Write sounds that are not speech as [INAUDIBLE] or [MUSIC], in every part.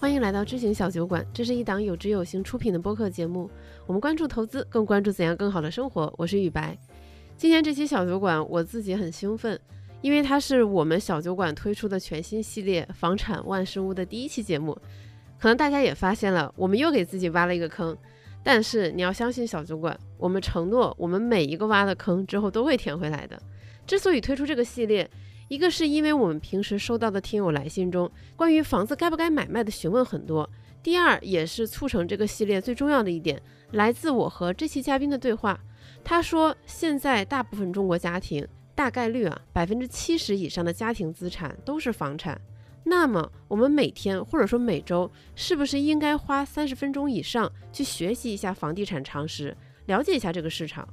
欢迎来到知行小酒馆，这是一档有知有行出品的播客节目。我们关注投资，更关注怎样更好的生活。我是雨白。今天这期小酒馆，我自己很兴奋，因为它是我们小酒馆推出的全新系列《房产万事屋》的第一期节目。可能大家也发现了，我们又给自己挖了一个坑。但是你要相信小酒馆，我们承诺，我们每一个挖的坑之后都会填回来的。之所以推出这个系列，一个是因为我们平时收到的听友来信中关于房子该不该买卖的询问很多，第二也是促成这个系列最重要的一点，来自我和这期嘉宾的对话。他说，现在大部分中国家庭大概率啊，百分之七十以上的家庭资产都是房产。那么我们每天或者说每周是不是应该花三十分钟以上去学习一下房地产常识，了解一下这个市场？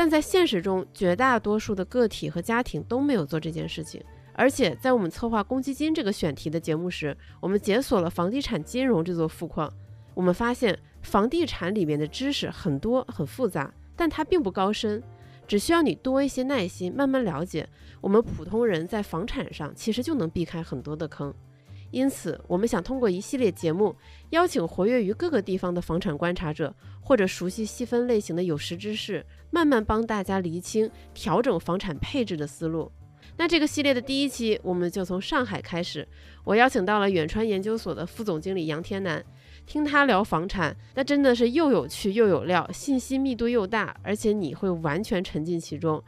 但在现实中，绝大多数的个体和家庭都没有做这件事情。而且，在我们策划公积金这个选题的节目时，我们解锁了房地产金融这座富矿。我们发现，房地产里面的知识很多很复杂，但它并不高深，只需要你多一些耐心，慢慢了解。我们普通人在房产上其实就能避开很多的坑。因此，我们想通过一系列节目，邀请活跃于各个地方的房产观察者，或者熟悉细分类型的有识之士，慢慢帮大家厘清、调整房产配置的思路。那这个系列的第一期，我们就从上海开始。我邀请到了远川研究所的副总经理杨天南，听他聊房产，那真的是又有趣又有料，信息密度又大，而且你会完全沉浸其中。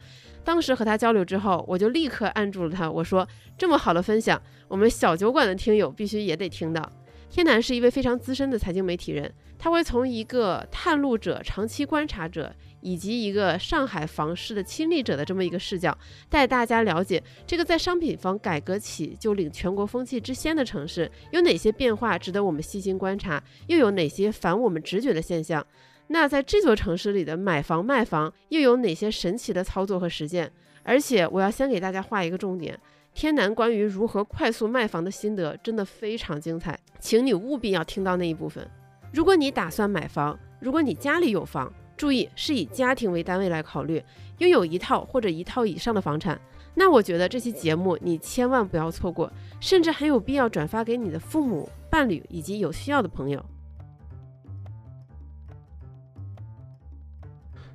当时和他交流之后，我就立刻按住了他。我说：“这么好的分享，我们小酒馆的听友必须也得听到。”天南是一位非常资深的财经媒体人，他会从一个探路者、长期观察者，以及一个上海房市的亲历者的这么一个视角，带大家了解这个在商品房改革起就领全国风气之先的城市有哪些变化值得我们细心观察，又有哪些反我们直觉的现象。那在这座城市里的买房卖房又有哪些神奇的操作和实践？而且我要先给大家画一个重点：天南关于如何快速卖房的心得真的非常精彩，请你务必要听到那一部分。如果你打算买房，如果你家里有房，注意是以家庭为单位来考虑，拥有一套或者一套以上的房产，那我觉得这期节目你千万不要错过，甚至很有必要转发给你的父母、伴侣以及有需要的朋友。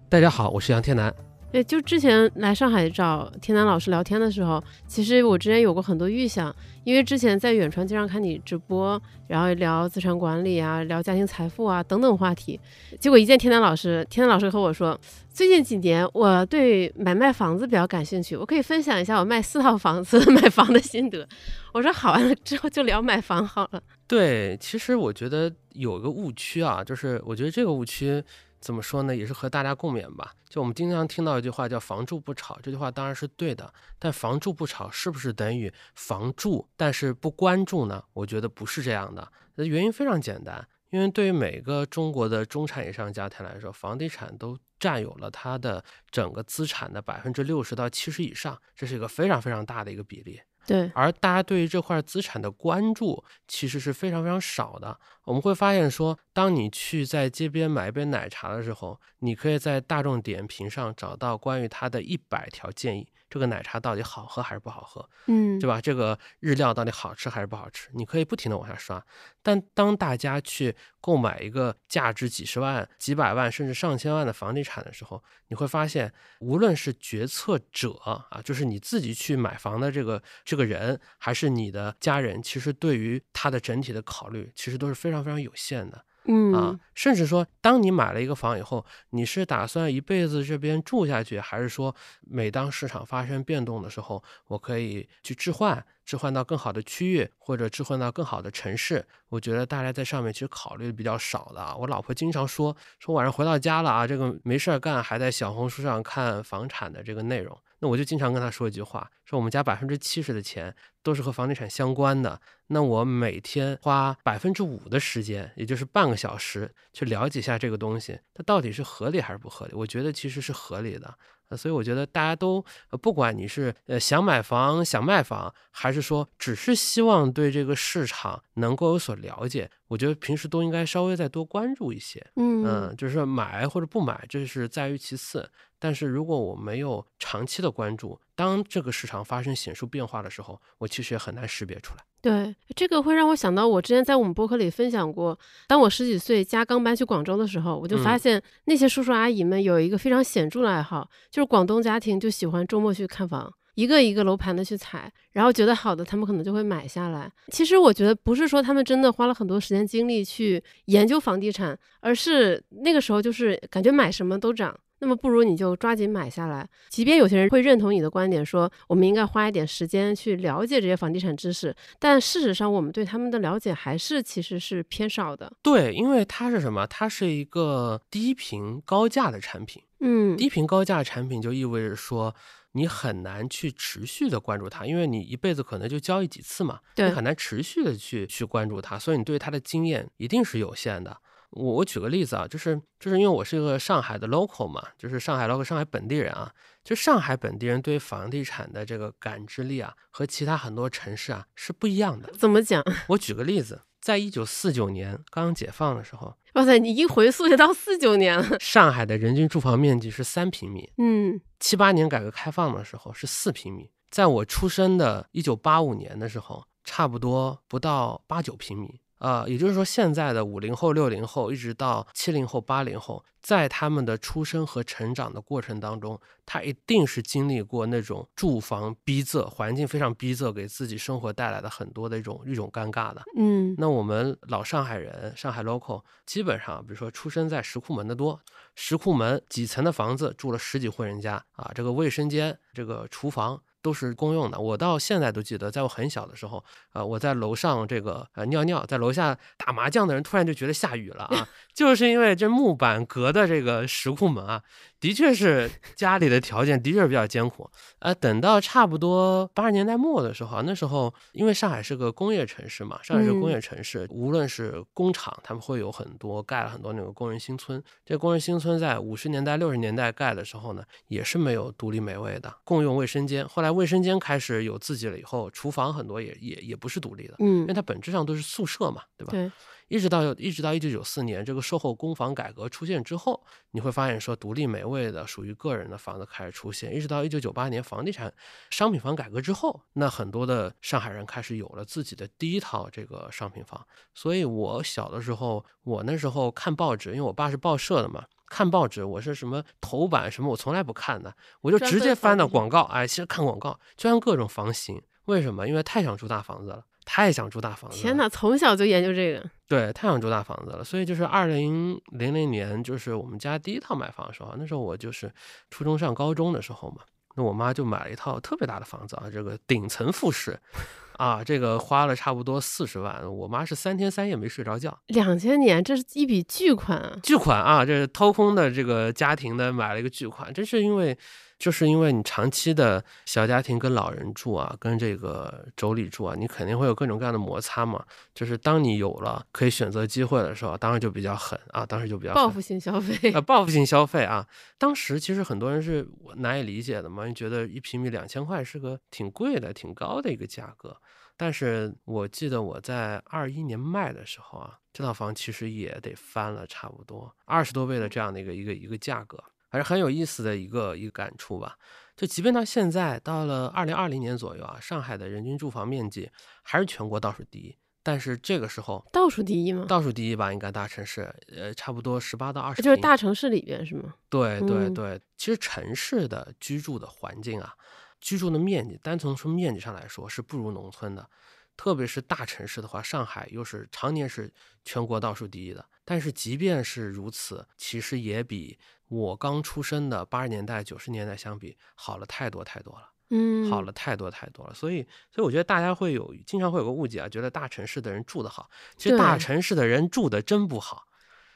大家好，我是杨天南。对，就之前来上海找天南老师聊天的时候，其实我之前有过很多预想，因为之前在远传经常看你直播，然后聊资产管理啊，聊家庭财富啊等等话题。结果一见天南老师，天南老师和我说，最近几年我对买卖房子比较感兴趣，我可以分享一下我卖四套房子 [LAUGHS] 买房的心得。我说好，完了之后就聊买房好了。对，其实我觉得有个误区啊，就是我觉得这个误区。怎么说呢？也是和大家共勉吧。就我们经常听到一句话叫“房住不炒”，这句话当然是对的。但“房住不炒”是不是等于房住但是不关注呢？我觉得不是这样的。那原因非常简单，因为对于每个中国的中产以上家庭来说，房地产都占有了它的整个资产的百分之六十到七十以上，这是一个非常非常大的一个比例。对，而大家对于这块资产的关注其实是非常非常少的。我们会发现说，当你去在街边买一杯奶茶的时候，你可以在大众点评上找到关于它的一百条建议。这个奶茶到底好喝还是不好喝？嗯，对吧？这个日料到底好吃还是不好吃？你可以不停的往下刷。但当大家去购买一个价值几十万、几百万甚至上千万的房地产的时候，你会发现，无论是决策者啊，就是你自己去买房的这个这个人，还是你的家人，其实对于他的整体的考虑，其实都是非常非常有限的。嗯啊，甚至说，当你买了一个房以后，你是打算一辈子这边住下去，还是说，每当市场发生变动的时候，我可以去置换，置换到更好的区域，或者置换到更好的城市？我觉得大家在上面其实考虑的比较少的。我老婆经常说，说晚上回到家了啊，这个没事儿干，还在小红书上看房产的这个内容。那我就经常跟他说一句话，说我们家百分之七十的钱都是和房地产相关的。那我每天花百分之五的时间，也就是半个小时，去了解一下这个东西，它到底是合理还是不合理？我觉得其实是合理的。所以我觉得大家都，不管你是呃想买房、想卖房，还是说只是希望对这个市场能够有所了解，我觉得平时都应该稍微再多关注一些。嗯，就是买或者不买，这是在于其次。但是如果我没有长期的关注，当这个市场发生显著变化的时候，我其实也很难识别出来。对，这个会让我想到，我之前在我们博客里分享过，当我十几岁家刚搬去广州的时候，我就发现那些叔叔阿姨们有一个非常显著的爱好，就是广东家庭就喜欢周末去看房。一个一个楼盘的去踩，然后觉得好的，他们可能就会买下来。其实我觉得不是说他们真的花了很多时间精力去研究房地产，而是那个时候就是感觉买什么都涨，那么不如你就抓紧买下来。即便有些人会认同你的观点，说我们应该花一点时间去了解这些房地产知识，但事实上我们对他们的了解还是其实是偏少的。对，因为它是什么？它是一个低频高价的产品。嗯，低频高价产品就意味着说。你很难去持续的关注它，因为你一辈子可能就交易几次嘛，你很难持续的去去关注它，所以你对它的经验一定是有限的。我我举个例子啊，就是就是因为我是一个上海的 local 嘛，就是上海 local 上海本地人啊，就上海本地人对房地产的这个感知力啊，和其他很多城市啊是不一样的。怎么讲？[LAUGHS] 我举个例子。在一九四九年刚解放的时候，哇塞，你一回溯就到四九年了。上海的人均住房面积是三平米，嗯，七八年改革开放的时候是四平米，在我出生的一九八五年的时候，差不多不到八九平米。啊，也就是说，现在的五零后、六零后，一直到七零后、八零后，在他们的出生和成长的过程当中，他一定是经历过那种住房逼仄、环境非常逼仄，给自己生活带来的很多的一种一种尴尬的。嗯，那我们老上海人，上海 local，基本上，比如说出生在石库门的多，石库门几层的房子住了十几户人家啊，这个卫生间、这个厨房。都是公用的，我到现在都记得，在我很小的时候，呃，我在楼上这个呃尿尿，在楼下打麻将的人突然就觉得下雨了啊，[LAUGHS] 就是因为这木板隔的这个石库门啊。的确是家里的条件的确是比较艰苦，呃，等到差不多八十年代末的时候，那时候因为上海是个工业城市嘛，上海是工业城市，无论是工厂，他们会有很多盖了很多那个工人新村。这工人新村在五十年代、六十年代盖的时候呢，也是没有独立美味的，共用卫生间。后来卫生间开始有自己了以后，厨房很多也也也不是独立的，嗯，因为它本质上都是宿舍嘛，对吧？对。一直到一直到一九九四年，这个售后公房改革出现之后，你会发现说独立美卫的属于个人的房子开始出现。一直到一九九八年房地产商品房改革之后，那很多的上海人开始有了自己的第一套这个商品房。所以我小的时候，我那时候看报纸，因为我爸是报社的嘛，看报纸我是什么头版什么我从来不看的，我就直接翻到广告，哎，其实看广告，就看各种房型。为什么？因为太想住大房子了。太想住大房子！天哪，从小就研究这个。对，太想住大房子了。所以就是二零零零年，就是我们家第一套买房的时候，那时候我就是初中上高中的时候嘛。那我妈就买了一套特别大的房子啊，这个顶层复式，[LAUGHS] 啊，这个花了差不多四十万。我妈是三天三夜没睡着觉。两千年，这是一笔巨款啊！巨款啊！这是掏空的这个家庭的买了一个巨款，这是因为。就是因为你长期的小家庭跟老人住啊，跟这个妯娌住啊，你肯定会有各种各样的摩擦嘛。就是当你有了可以选择机会的时候，当时就比较狠啊，当时就比较报复性消费啊，报复性消费啊。当时其实很多人是难以理解的嘛，你觉得一平米两千块是个挺贵的、挺高的一个价格。但是我记得我在二一年卖的时候啊，这套房其实也得翻了差不多二十多倍的这样的一个一个一个价格。还是很有意思的一个一个感触吧。就即便到现在，到了二零二零年左右啊，上海的人均住房面积还是全国倒数第一。但是这个时候，倒数第一吗？倒数第一吧，应该大城市，呃，差不多十八到二十。就是大城市里边是吗？对对对，其实城市的居住的环境啊，居住的面积，单从说面积上来说是不如农村的。特别是大城市的话，上海又是常年是全国倒数第一的。但是即便是如此，其实也比我刚出生的八十年代、九十年代相比好了太多太多了。嗯，好了太多太多了。所以，所以我觉得大家会有经常会有个误解啊，觉得大城市的人住得好，其实大城市的人住的真不好。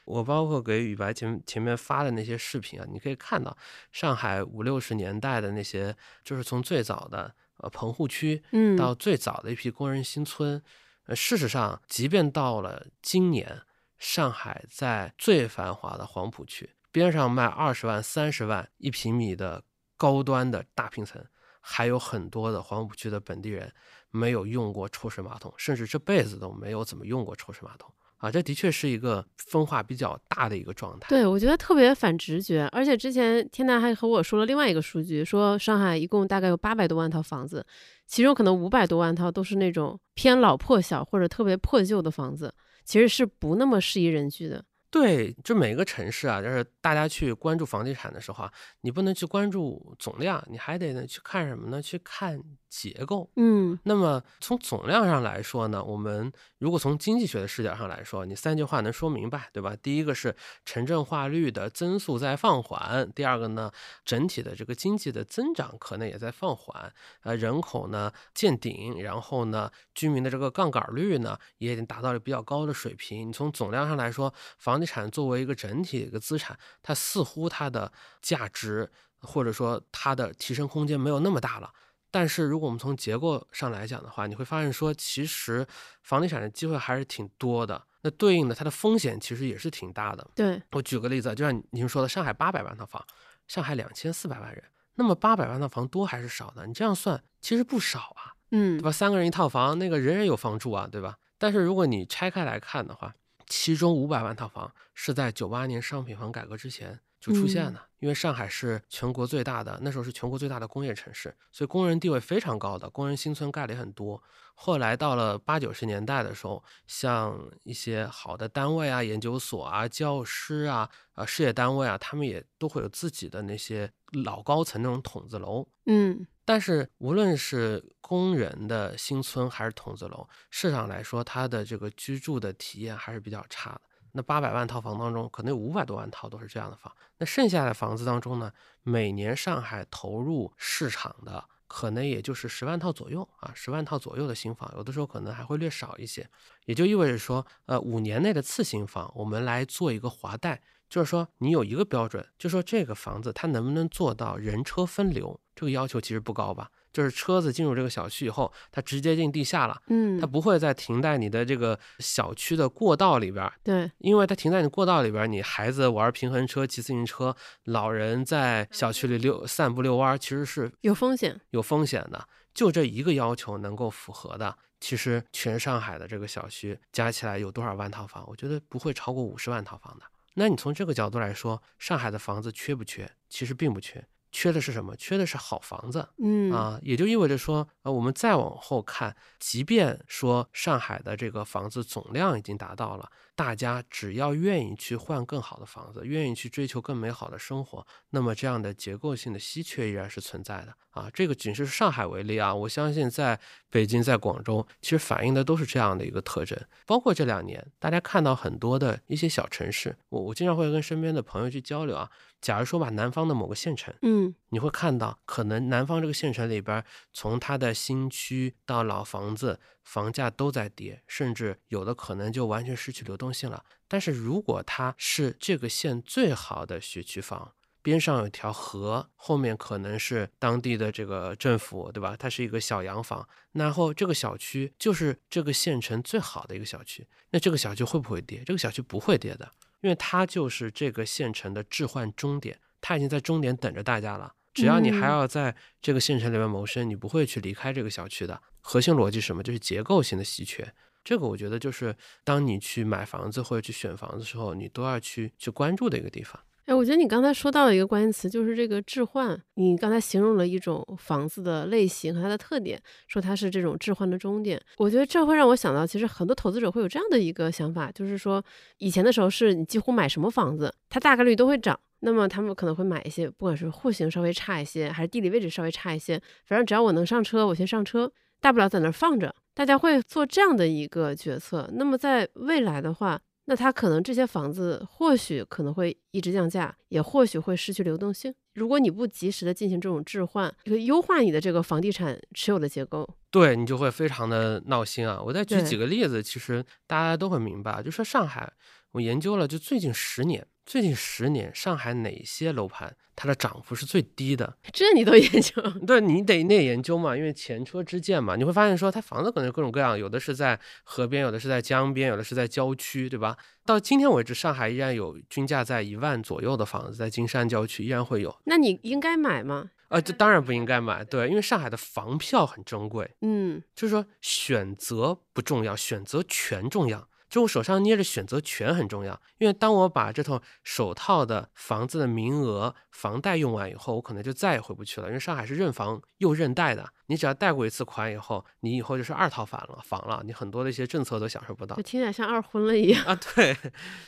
我包括给雨白前前面发的那些视频啊，你可以看到上海五六十年代的那些，就是从最早的呃棚户区，嗯，到最早的一批工人新村。呃，事实上，即便到了今年。上海在最繁华的黄浦区边上卖二十万、三十万一平米的高端的大平层，还有很多的黄浦区的本地人没有用过抽水马桶，甚至这辈子都没有怎么用过抽水马桶啊，这的确是一个分化比较大的一个状态。对，我觉得特别反直觉。而且之前天南还和我说了另外一个数据，说上海一共大概有八百多万套房子，其中可能五百多万套都是那种偏老破小或者特别破旧的房子，其实是不那么适宜人居的。对，就每个城市啊，就是大家去关注房地产的时候啊，你不能去关注总量，你还得呢去看什么呢？去看结构。嗯，那么从总量上来说呢，我们如果从经济学的视角上来说，你三句话能说明白，对吧？第一个是城镇化率的增速在放缓，第二个呢，整体的这个经济的增长可能也在放缓，呃，人口呢见顶，然后呢，居民的这个杠杆率呢也已经达到了比较高的水平。你从总量上来说，房地产作为一个整体的一个资产，它似乎它的价值或者说它的提升空间没有那么大了。但是如果我们从结构上来讲的话，你会发现说，其实房地产的机会还是挺多的。那对应的它的风险其实也是挺大的。对我举个例子，就像您说的，上海八百万套房，上海两千四百万人，那么八百万套房多还是少呢？你这样算其实不少啊，嗯对吧？三个人一套房，那个人人有房住啊，对吧？但是如果你拆开来看的话，其中五百万套房是在九八年商品房改革之前就出现了，因为上海是全国最大的，那时候是全国最大的工业城市，所以工人地位非常高的，工人新村盖的也很多。后来到了八九十年代的时候，像一些好的单位啊、研究所啊、教师啊、啊事业单位啊，他们也都会有自己的那些老高层那种筒子楼。嗯但是无论是工人的新村还是筒子楼，市场来说，它的这个居住的体验还是比较差的。那八百万套房当中，可能有五百多万套都是这样的房。那剩下的房子当中呢，每年上海投入市场的可能也就是十万套左右啊，十万套左右的新房，有的时候可能还会略少一些。也就意味着说，呃，五年内的次新房，我们来做一个划带，就是说你有一个标准，就说这个房子它能不能做到人车分流，这个要求其实不高吧？就是车子进入这个小区以后，它直接进地下了，嗯它，不会再停在你的这个小区的过道里边儿，对因为它停在你过道里边儿，你孩子玩平衡车、骑自行车，老人在小区里溜散步遛弯儿，其实是有风险。有风险的。就这一个要求能够符合的，其实全上海的这个小区加起来有多少万套房？我觉得不会超过五十万套房的。那你从这个角度来说，上海的房子缺不缺？其实并不缺，缺的是什么？缺的是好房子。嗯啊，也就意味着说，呃，我们再往后看，即便说上海的这个房子总量已经达到了，大家只要愿意去换更好的房子，愿意去追求更美好的生活，那么这样的结构性的稀缺依然是存在的啊。这个仅是上海为例啊，我相信在北京、在广州，其实反映的都是这样的一个特征。包括这两年，大家看到很多的一些小城市，我我经常会跟身边的朋友去交流啊。假如说把南方的某个县城，嗯你会看到，可能南方这个县城里边儿，从它的新区到老房子，房价都在跌，甚至有的可能就完全失去流动性了。但是如果它是这个县最好的学区房，边上有条河，后面可能是当地的这个政府，对吧？它是一个小洋房，然后这个小区就是这个县城最好的一个小区，那这个小区会不会跌？这个小区不会跌的，因为它就是这个县城的置换终点，它已经在终点等着大家了。只要你还嗯要在这个县城里面谋生，你不会去离开这个小区的。核心逻辑是什么？就是结构性的稀缺。这个我觉得就是当你去买房子或者去选房子的时候，你都要去去关注的一个地方。哎，我觉得你刚才说到了一个关键词，就是这个置换。你刚才形容了一种房子的类型和它的特点，说它是这种置换的终点。我觉得这会让我想到，其实很多投资者会有这样的一个想法，就是说以前的时候是你几乎买什么房子，它大概率都会涨。那么他们可能会买一些，不管是户型稍微差一些，还是地理位置稍微差一些，反正只要我能上车，我先上车，大不了在那儿放着。大家会做这样的一个决策。那么在未来的话，那它可能这些房子或许可能会一直降价，也或许会失去流动性。如果你不及时的进行这种置换，可以优化你的这个房地产持有的结构。对你就会非常的闹心啊！我再举几个例子，其实大家都会明白。就说上海，我研究了，就最近十年，最近十年上海哪些楼盘它的涨幅是最低的？这你都研究？[LAUGHS] 对你得你得研究嘛，因为前车之鉴嘛，你会发现说它房子可能各种各样，有的是在河边，有的是在江边，有的是在郊区，对吧？到今天为止，上海依然有均价在一万左右的房子，在金山郊区依然会有。那你应该买吗？呃，这当然不应该买，对，因为上海的房票很珍贵，嗯，就是说选择不重要，选择权重要。就我手上捏着选择权很重要，因为当我把这套首套的房子的名额、房贷用完以后，我可能就再也回不去了。因为上海是认房又认贷的，你只要贷过一次款以后，你以后就是二套房了，房了，你很多的一些政策都享受不到就。听起来像二婚了一样。啊，对，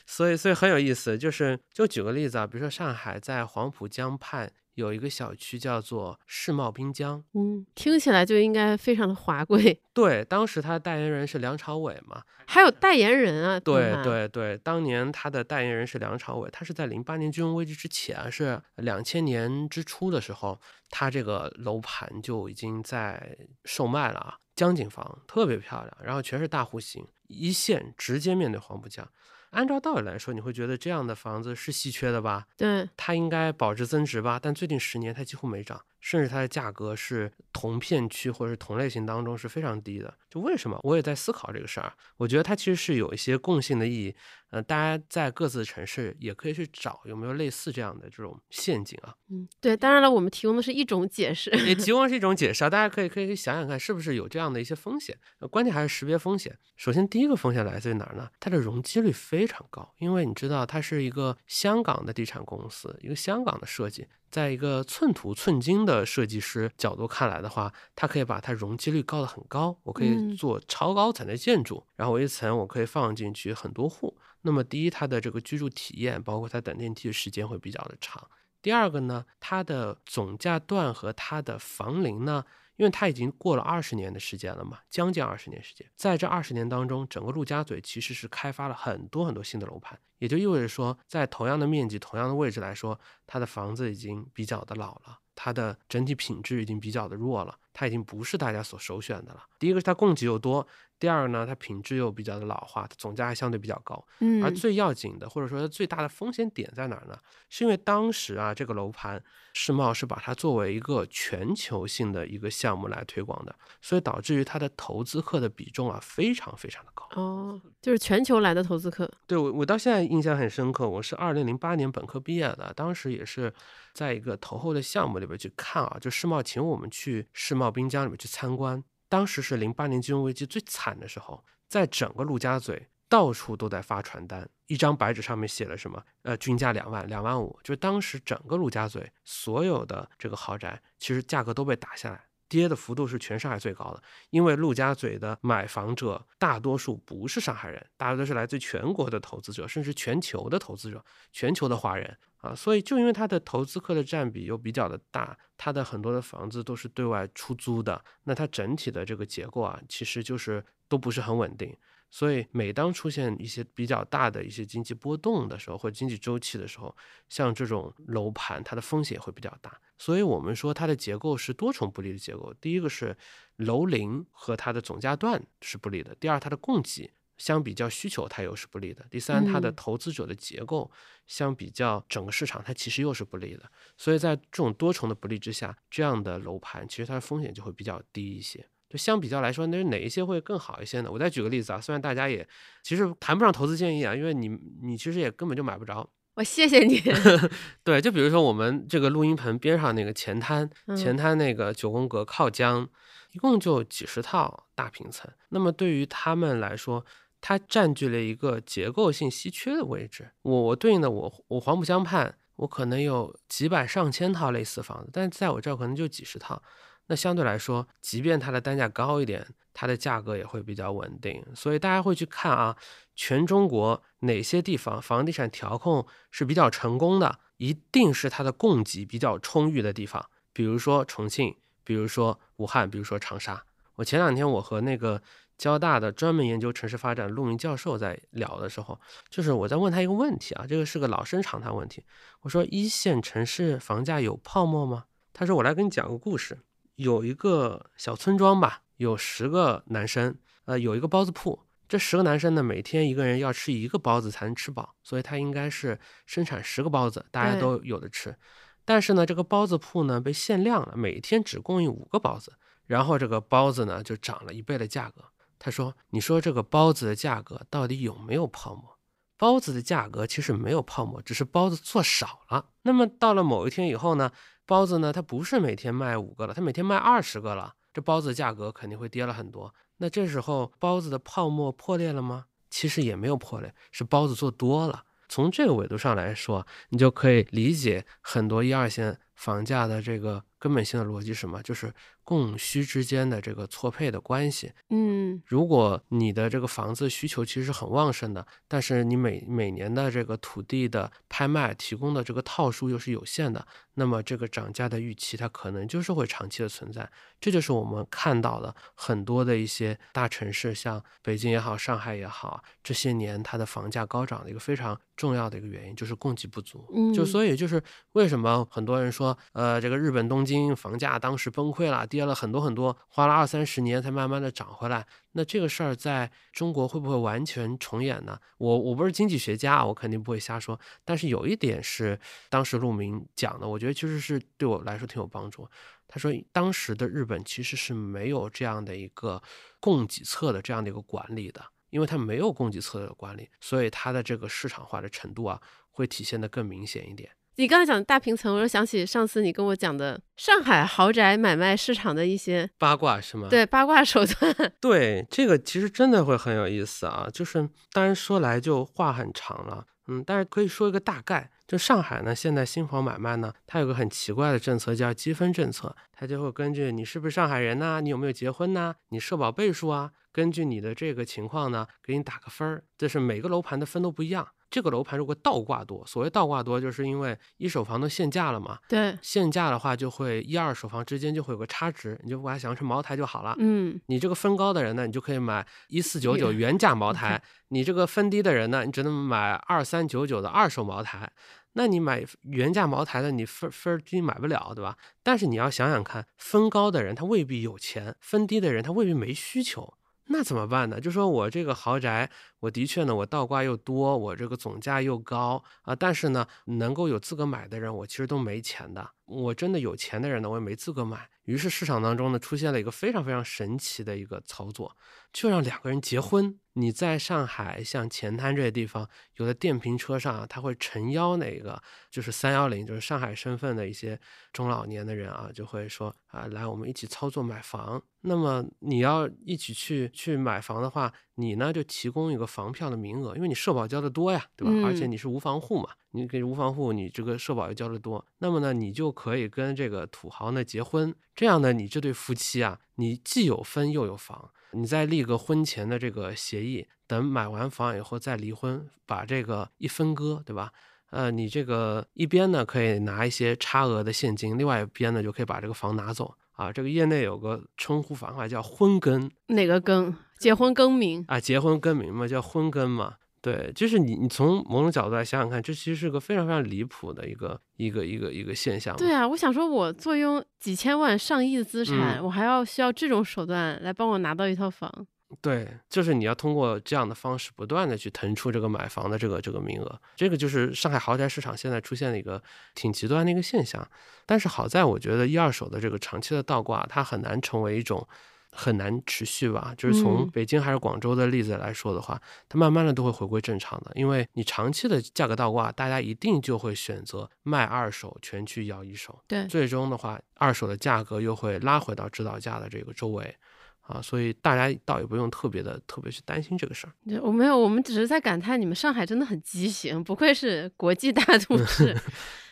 所以所以很有意思，就是就举个例子啊，比如说上海在黄浦江畔有一个小区叫做世贸滨江，嗯，听起来就应该非常的华贵。对，当时他的代言人是梁朝伟嘛，还有代言人啊，对，对对，当年他的代言人是梁朝伟，他是在零八年金融危机之前啊，是两千年之初的时候，他这个楼盘就已经在售卖了啊，江景房特别漂亮，然后全是大户型，一线直接面对黄浦江。按照道理来说，你会觉得这样的房子是稀缺的吧？对，它应该保值增值吧？但最近十年它几乎没涨，甚至它的价格是同片区或者是同类型当中是非常低的。就为什么？我也在思考这个事儿。我觉得它其实是有一些共性的意义。呃，大家在各自的城市也可以去找有没有类似这样的这种陷阱啊。嗯，对，当然了，我们提供的是一种解释。也 [LAUGHS] 提供是一种解释啊，大家可以可以想想看，是不是有这样的一些风险？呃关键还是识别风险。首先，第一个风险来自于哪儿呢？它的容积率非常高，因为你知道它是一个香港的地产公司，一个香港的设计，在一个寸土寸金的设计师角度看来的话，它可以把它容积率高得很高，我可以嗯做超高层的建筑，然后我一层我可以放进去很多户。那么第一，它的这个居住体验，包括它等电梯的时间会比较的长。第二个呢，它的总价段和它的房龄呢，因为它已经过了二十年的时间了嘛，将近二十年时间，在这二十年当中，整个陆家嘴其实是开发了很多很多新的楼盘，也就意味着说，在同样的面积、同样的位置来说，它的房子已经比较的老了，它的整体品质已经比较的弱了，它已经不是大家所首选的了。第一个是它供给又多，第二个呢，它品质又比较的老化，它总价还相对比较高。嗯，而最要紧的，或者说它最大的风险点在哪儿呢？是因为当时啊，这个楼盘世贸是把它作为一个全球性的一个项目来推广的，所以导致于它的投资客的比重啊非常非常的高。哦，就是全球来的投资客。对我，我到现在印象很深刻。我是二零零八年本科毕业的，当时也是在一个投后的项目里边去看啊，就世贸请我们去世贸滨江里面去参观。当时是零八年金融危机最惨的时候，在整个陆家嘴到处都在发传单，一张白纸上面写了什么？呃，均价两万、两万五，就当时整个陆家嘴所有的这个豪宅，其实价格都被打下来。跌的幅度是全上海最高的，因为陆家嘴的买房者大多数不是上海人，大家都是来自全国的投资者，甚至全球的投资者，全球的华人啊。所以就因为它的投资客的占比又比较的大，它的很多的房子都是对外出租的，那它整体的这个结构啊，其实就是都不是很稳定。所以每当出现一些比较大的一些经济波动的时候，或者经济周期的时候，像这种楼盘，它的风险会比较大。所以我们说它的结构是多重不利的结构。第一个是楼龄和它的总价段是不利的；第二，它的供给相比较需求它又是不利的；第三，它的嗯投资者的结构相比较整个市场它其实又是不利的。所以在这种多重的不利之下，这样的楼盘其实它的风险就会比较低一些。就相比较来说，那哪一些会更好一些呢？我再举个例子啊，虽然大家也其实谈不上投资建议啊，因为你你其实也根本就买不着。我谢谢你。[LAUGHS] 对，就比如说我们这个录音棚边上那个前滩，前嗯滩那个九宫格靠江，一共就几十套大平层。那么对于他们来说，它占据了一个结构性稀缺的位置。我我对应的我我黄浦江畔，我可能有几百上千套类似房子，但是在我这儿可能就几十套。那相对来说，即便它的单价高一点，它的价格也会比较稳定。所以大家会去看啊，全中国哪些地方房地产调控是比较成功的，一定是它的供给比较充裕的地方，比如说重庆，比如说武汉，比如说长沙。我前两天我和那个交大的专门研究城市发展陆明教授在聊的时候，就是我在问他一个问题啊，这个是个老生常谈问题。我说一线城市房价有泡沫吗？他说我来跟你讲个故事。有一个小村庄吧，有十个男生，呃，有一个包子铺。这十个男生呢，每天一个人要吃一个包子才能吃饱，所以他应该是生产十个包子，大家都有的吃。但是呢，这个包子铺呢被限量了，每天只供应五个包子，然后这个包子呢就涨了一倍的价格。他说：“你说这个包子的价格到底有没有泡沫？包子的价格其实没有泡沫，只是包子做少了。那么到了某一天以后呢，包子呢它不是每天卖五个了，它每天卖二十个了，这包子的价格肯定会跌了很多。那这时候包子的泡沫破裂了吗？其实也没有破裂，是包子做多了。从这个维度上来说，你就可以理解很多一二线房价的这个根本性的逻辑是什么，就是供需之间的这个错配的关系。嗯如果你的这个房子需求其实是很旺盛的，但是你每每年的这个土地的拍卖提供的这个套数又是有限的，那么这个涨价的预期它可能就是会长期的存在。这就是我们看到的很多的一些大城市，像北京也好，上海也好，这些年它的房价高涨的一个非常重要的一个原因就是供给不足。嗯，就所以就是为什么很多人说，呃，这个日本东京房价当时崩溃了，跌了很多很多，花了二三十年才慢慢的涨回来。那这个事儿在中国会不会完全重演呢？我我不是经济学家，我肯定不会瞎说。但是有一点是当时陆明讲的，我觉得其实是对我来说挺有帮助。他说，当时的日本其实是没有这样的一个供给侧的这样的一个管理的，因为它没有供给侧的管理，所以它的这个市场化的程度啊，会体现的更明显一点。你刚才讲的大平层，我又想起上次你跟我讲的上海豪宅买卖市场的一些八卦是吗？对八卦手段。[LAUGHS] 对，这个其实真的会很有意思啊。就是当然说来就话很长了，嗯，但是可以说一个大概。就上海呢，现在新房买卖呢，它有个很奇怪的政策叫积分政策，它就会根据你是不是上海人呐、你有没有结婚呐、你社保倍数啊，根据你的这个情况呢，给你打个分儿。就是每个楼盘的分都不一样。这个楼盘如果倒挂多，所谓倒挂多，就是因为一手房都限价了嘛，对，限价的话就会一二手房之间就会有个差值，你就把它想象成茅台就好了。嗯，你这个分高的人呢，你就可以买一四九九原价茅台；你这个分低的人呢，你只能买二三九九的二手茅台。那你买原价茅台的，你分分低买不了，对吧？但是你要想想看，分高的人他未必有钱，分低的人他未必没需求。那怎么办呢？就说我这个豪宅，我的确呢，我倒挂又多，我这个总价又高啊，但是呢，能够有资格买的人，我其实都没钱的。我真的有钱的人呢，我也没资格买。于是市场当中呢，出现了一个非常非常神奇的一个操作，就让两个人结婚。你在上海像前滩这些地方，有的电瓶车上啊，他会诚邀那个就是三幺零，就是上海身份的一些中老年的人啊，就会说啊，来我们一起操作买房。那么你要一起去去买房的话，你呢就提供一个房票的名额，因为你社保交的多呀，对吧？嗯而且你是无房户嘛，你给无房户，你这个社保又交的多，那么呢，你就可以跟这个土豪呢结婚。这样呢，你这对夫妻啊，你既有分又有房，你再立个婚前的这个协议，等买完房以后再离婚，把这个一分割，对吧？呃，你这个一边呢可以拿一些差额的现金，另外一边呢就可以把这个房拿走啊。这个业内有个称呼方法叫婚耕哪个更？结婚更名？啊，结婚更名嘛，叫婚更嘛。对，就是你你从某种角度来想想看，这其实是个非常非常离谱的一个一个一个一个现象。对啊，我想说，我坐拥几千万、上亿的资产，嗯我还要需要这种手段来帮我拿到一套房。对，就是你要通过这样的方式，不断的去腾出这个买房的这个这个名额，这个就是上海豪宅市场现在出现的一个挺极端的一个现象。但是好在我觉得一二手的这个长期的倒挂，它很难成为一种很难持续吧。就是从嗯北京还是广州的例子来说的话，它慢慢的都会回归正常的，因为你长期的价格倒挂，大家一定就会选择卖二手，全去要一手。对，最终的话，二手的价格又会拉回到指导价的这个周围，啊，所以大家倒也不用特别的特别去担心这个事儿。对我没有，我们只是在感叹你们上海真的很畸形，不愧是国际大都市。[LAUGHS]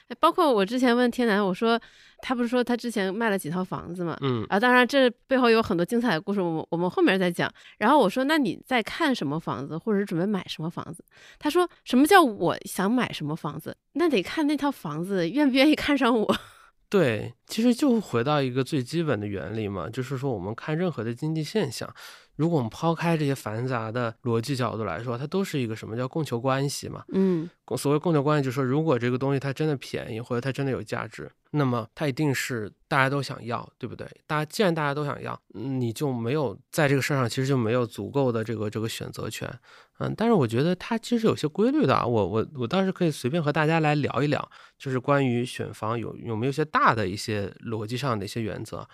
哎包括我之前问天南，我说他不是说他之前卖了几套房子嘛？嗯啊，当然这背后有很多精彩的故事，我们我们后面再讲。然后我说，那你在看什么房子，或者是准备买什么房子？他说，什么叫我想买什么房子？那得看那套房子愿不愿意看上我。[LAUGHS] 对，其实就回到一个最基本的原理嘛，就是说我们看任何的经济现象，如果我们抛开这些繁杂的逻辑角度来说，它都是一个什么叫供求关系嘛？嗯所谓供求关系，就是说如果这个东西它真的便宜，或者它真的有价值，那么它一定是大家都想要，对不对？大家既然大家都想要，嗯你就没有在这个事儿上其实就没有足够的这个这个选择权，嗯，但是我觉得它其实有些规律的啊，我我我倒是可以随便和大家来聊一聊，就是关于选房有有没有一些大的一些逻辑上的一些原则。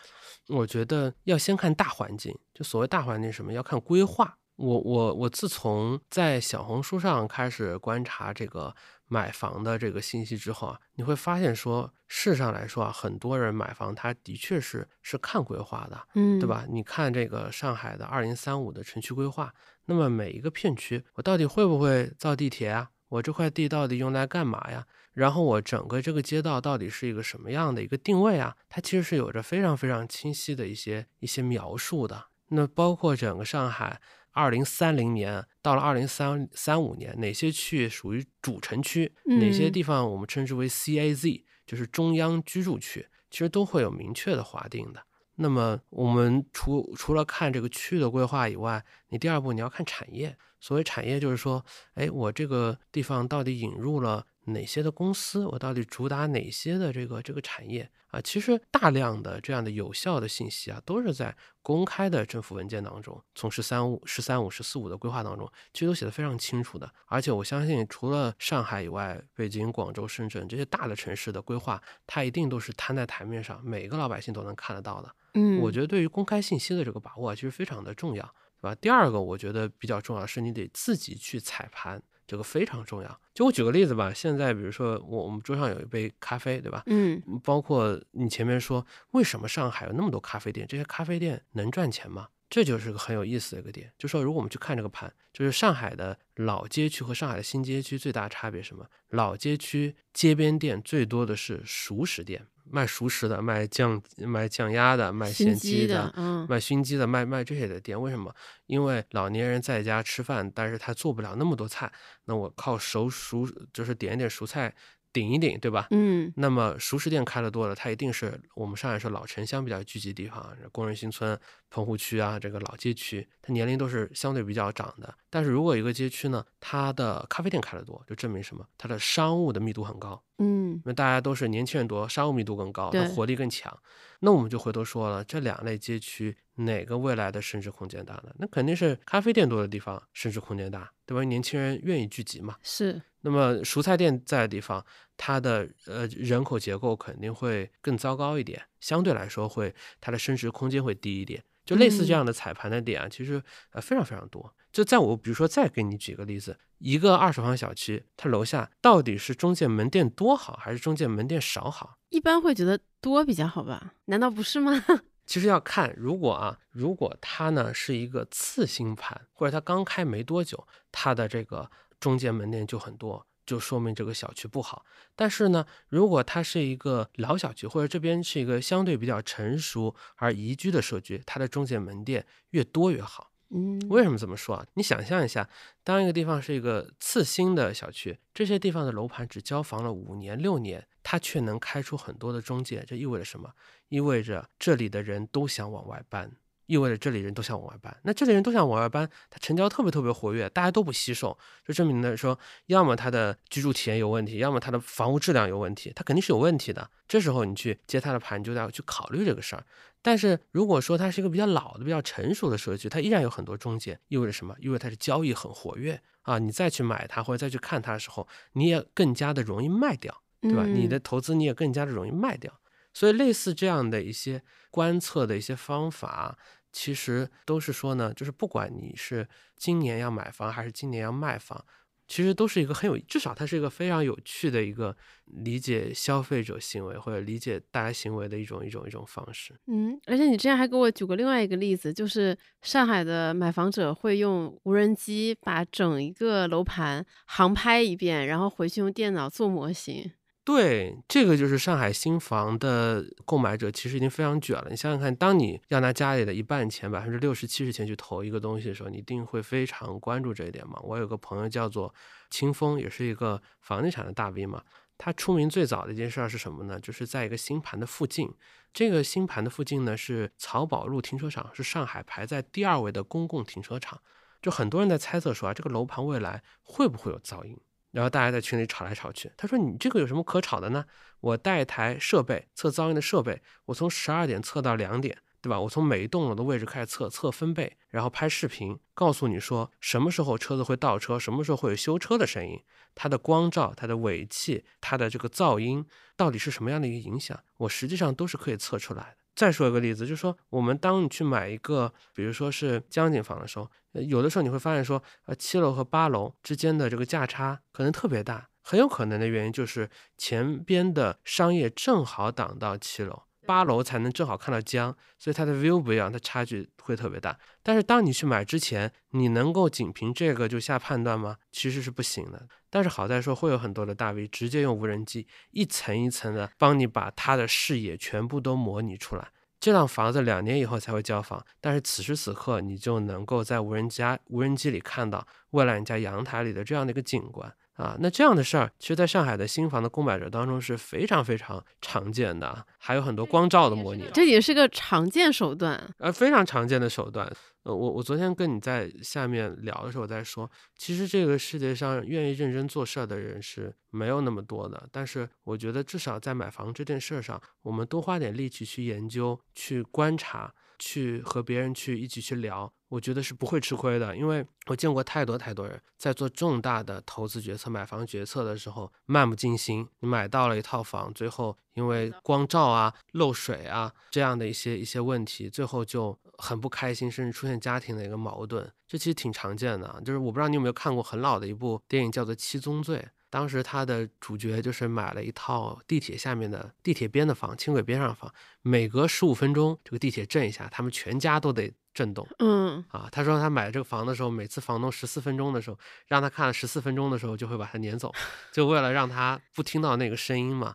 我觉得要先看大环境，就所谓大环境是什么，要看规划。我我我自从在小红书上开始观察这个买房的这个信息之后啊，你会发现说，事实上来说啊，很多人买房他的确是是看规划的，嗯，对？吧？你看这个上海的二零三五的城区规划，那么每一个片区，我到底会不会造地铁啊？我这块地到底用来干嘛呀？然后我整个这个街道到底是一个什么样的一个定位啊？它其实是有着非常非常清晰的一些一些描述的。那包括整个上海二零三零年到了二零三三五年，哪些区域属于主城区，哪些嗯地方我们称之为 CAZ，就是中央居住区，其实都会有明确的划定的。那么我们除除了看这个区域的规划以外，你第二步你要看产业。所谓产业，就是说，哎，我这个地方到底引入了哪些的公司？我到底主打哪些的这个这个产业啊？其实大量的这样的有效的信息啊，都是在公开的政府文件当中，从“十三五”“十三五”“十四五”的规划当中，其实都写的非常清楚的。而且我相信，除了上海以外，北京、广州、深圳这些大的城市的规划，它一定都是摊在台面上，每个老百姓都能看得到的。嗯，我觉得对于公开信息的这个把握啊，其实非常的重要，对吧？第二个，我觉得比较重要的是你得自己去踩盘，这个非常重要。就我举个例子吧，现在比如说我我们桌上有一杯咖啡，对吧？嗯包括你前面说，为什么上海有那么多咖啡店？这些咖啡店能赚钱吗？这就是个很有意思的一个点，就说如果我们去看这个盘，就是上海的老街区和上海的新街区最大差别是什么？老街区街边店最多的是熟食店，卖熟食的，卖酱卖酱鸭的，卖心咸鸡的，嗯卖熏鸡的，卖卖这些的店，为什么？因为老年人在家吃饭，但是他做不了那么多菜，那我靠熟熟就是点一点熟菜顶一顶，对吧？嗯那么熟食店开的多了，它一定是我们上海是老城乡比较聚集的地方，工人新村、棚户区啊，这个老街区，它年龄都是相对比较长的。但是如果一个街区呢，它的咖啡店开的多，就证明什么？它的商务的密度很高，嗯因为大家都是年轻人多，商务密度更高，它活力更强。那我们就回头说了，这两类街区哪个未来的升值空间大呢？那肯定是咖啡店多的地方升值空间大，对吧？年轻人愿意聚集嘛。是，那么蔬菜店在的地方，它的呃人口结构肯定会更糟糕一点，相对来说会它的升值空间会低一点。就类似这嗯样的踩盘的点啊，其实呃非常非常多。就在我比如说再给你举个例子，一个二手房小区，它楼下到底是中介门店多好，还是中介门店少好？一般会觉得多比较好吧？难道不是吗？[LAUGHS] 其实要看，如果啊，如果它呢是一个次新盘，或者它刚开没多久，它的这个中介门店就很多，就说明这个小区不好。但是呢，如果它是一个老小区，或者这边是一个相对比较成熟而宜居的社区，它的中介门店越多越好。嗯，为什么这么说啊？你想象一下，当一个地方是一个次新的小区，这些地方的楼盘只交房了五年六年，它却能开出很多的中介，这意味着什么？意味着这里的人都想往外搬，意味着这里人都想往外搬。那这里人都想往外搬，它成交特别特别活跃，大家都不惜售，就证明呢说，要么他的居住体验有问题，要么他的房屋质量有问题，它肯定是有问题的。这时候你去接他的盘，你就要去考虑这个事儿。但是如果说它是一个比较老的、比较成熟的社区，它依然有很多中介，意味着什么？意味着它的交易很活跃啊！你再去买它或者再去看它的时候，你也更加的容易卖掉，对吧？你嗯的投资你也更加的容易卖掉。所以类似这样的一些观测的一些方法，其实都是说呢，就是不管你是今年要买房还是今年要卖房，其实都是一个很有，至少它是一个非常有趣的一个理解消费者行为或者理解大家行为的一种一种一种方式。嗯，而且你之前还给我举过另外一个例子，就是上海的买房者会用无人机把整一个楼盘航拍一遍，然后回去用电脑做模型。对，这个就是上海新房的购买者，其实已经非常卷了。你想想看，当你要拿家里的一半钱，百分之六十、七十钱去投一个东西的时候，你一定会非常关注这一点嘛。我有个朋友叫做清风，也是一个房地产的大 V 嘛。他出名最早的一件事儿是什么呢？就是在一个新盘的附近，这个新盘的附近呢是漕宝路停车场，是上海排在第二位的公共停车场。就很多人在猜测说啊，这个楼盘未来会不会有噪音？然后大家在群里吵来吵去。他说：“你这个有什么可吵的呢？我带一台设备测噪音的设备，我从十二点测到两点，对吧？我从每一栋楼的位置开始测，测分贝，然后拍视频，告诉你说什么时候车子会倒车，什么时候会有修车的声音，它的光照、它的尾气、它的这个噪音到底是什么样的一个影响，我实际上都是可以测出来的。再说一个例子，就是说我们当你去买一个，比如说是江景房的时候，有的时候你会发现说，呃，七楼和八楼之间的这个价差可能特别大，很有可能的原因就是前边的商业正好挡到七楼。八楼才能正好看到江，所以它的 view 不一样，它差距会特别大。但是当你去买之前，你能够仅凭这个就下判断吗？其实是不行的。但是好在说会有很多的大 V 直接用无人机一层一层的帮你把它的视野全部都模拟出来。这幢房子两年以后才会交房，但是此时此刻你就能够在无人家无人机里看到未来你家阳台里的这样的一个景观。啊，那这样的事儿，其实，在上海的新房的购买者当中是非常非常常见的，还有很多光照的模拟，这也是个常见手段，呃，非常常见的手段。呃，我我昨天跟你在下面聊的时候在说，其实这个世界上愿意认真做事儿的人是没有那么多的，但是我觉得至少在买房这件事儿上，我们多花点力气去研究、去观察。去和别人去一起去聊，我觉得是不会吃亏的，因为我见过太多太多人在做重大的投资决策、买房决策的时候漫不经心。你买到了一套房，最后因为光照啊、漏水啊这样的一些一些问题，最后就很不开心，甚至出现家庭的一个矛盾，这其实挺常见的。就是我不知道你有没有看过很老的一部电影，叫做《七宗罪》。当时他的主角就是买了一套地铁下面的地铁边的房，轻轨边上房，每隔十五分钟这个地铁震一下，他们全家都得震动。嗯啊，他说他买这个房的时候，每次房东十四分钟的时候让他看了十四分钟的时候，就会把他撵走，就为了让他不听到那个声音嘛。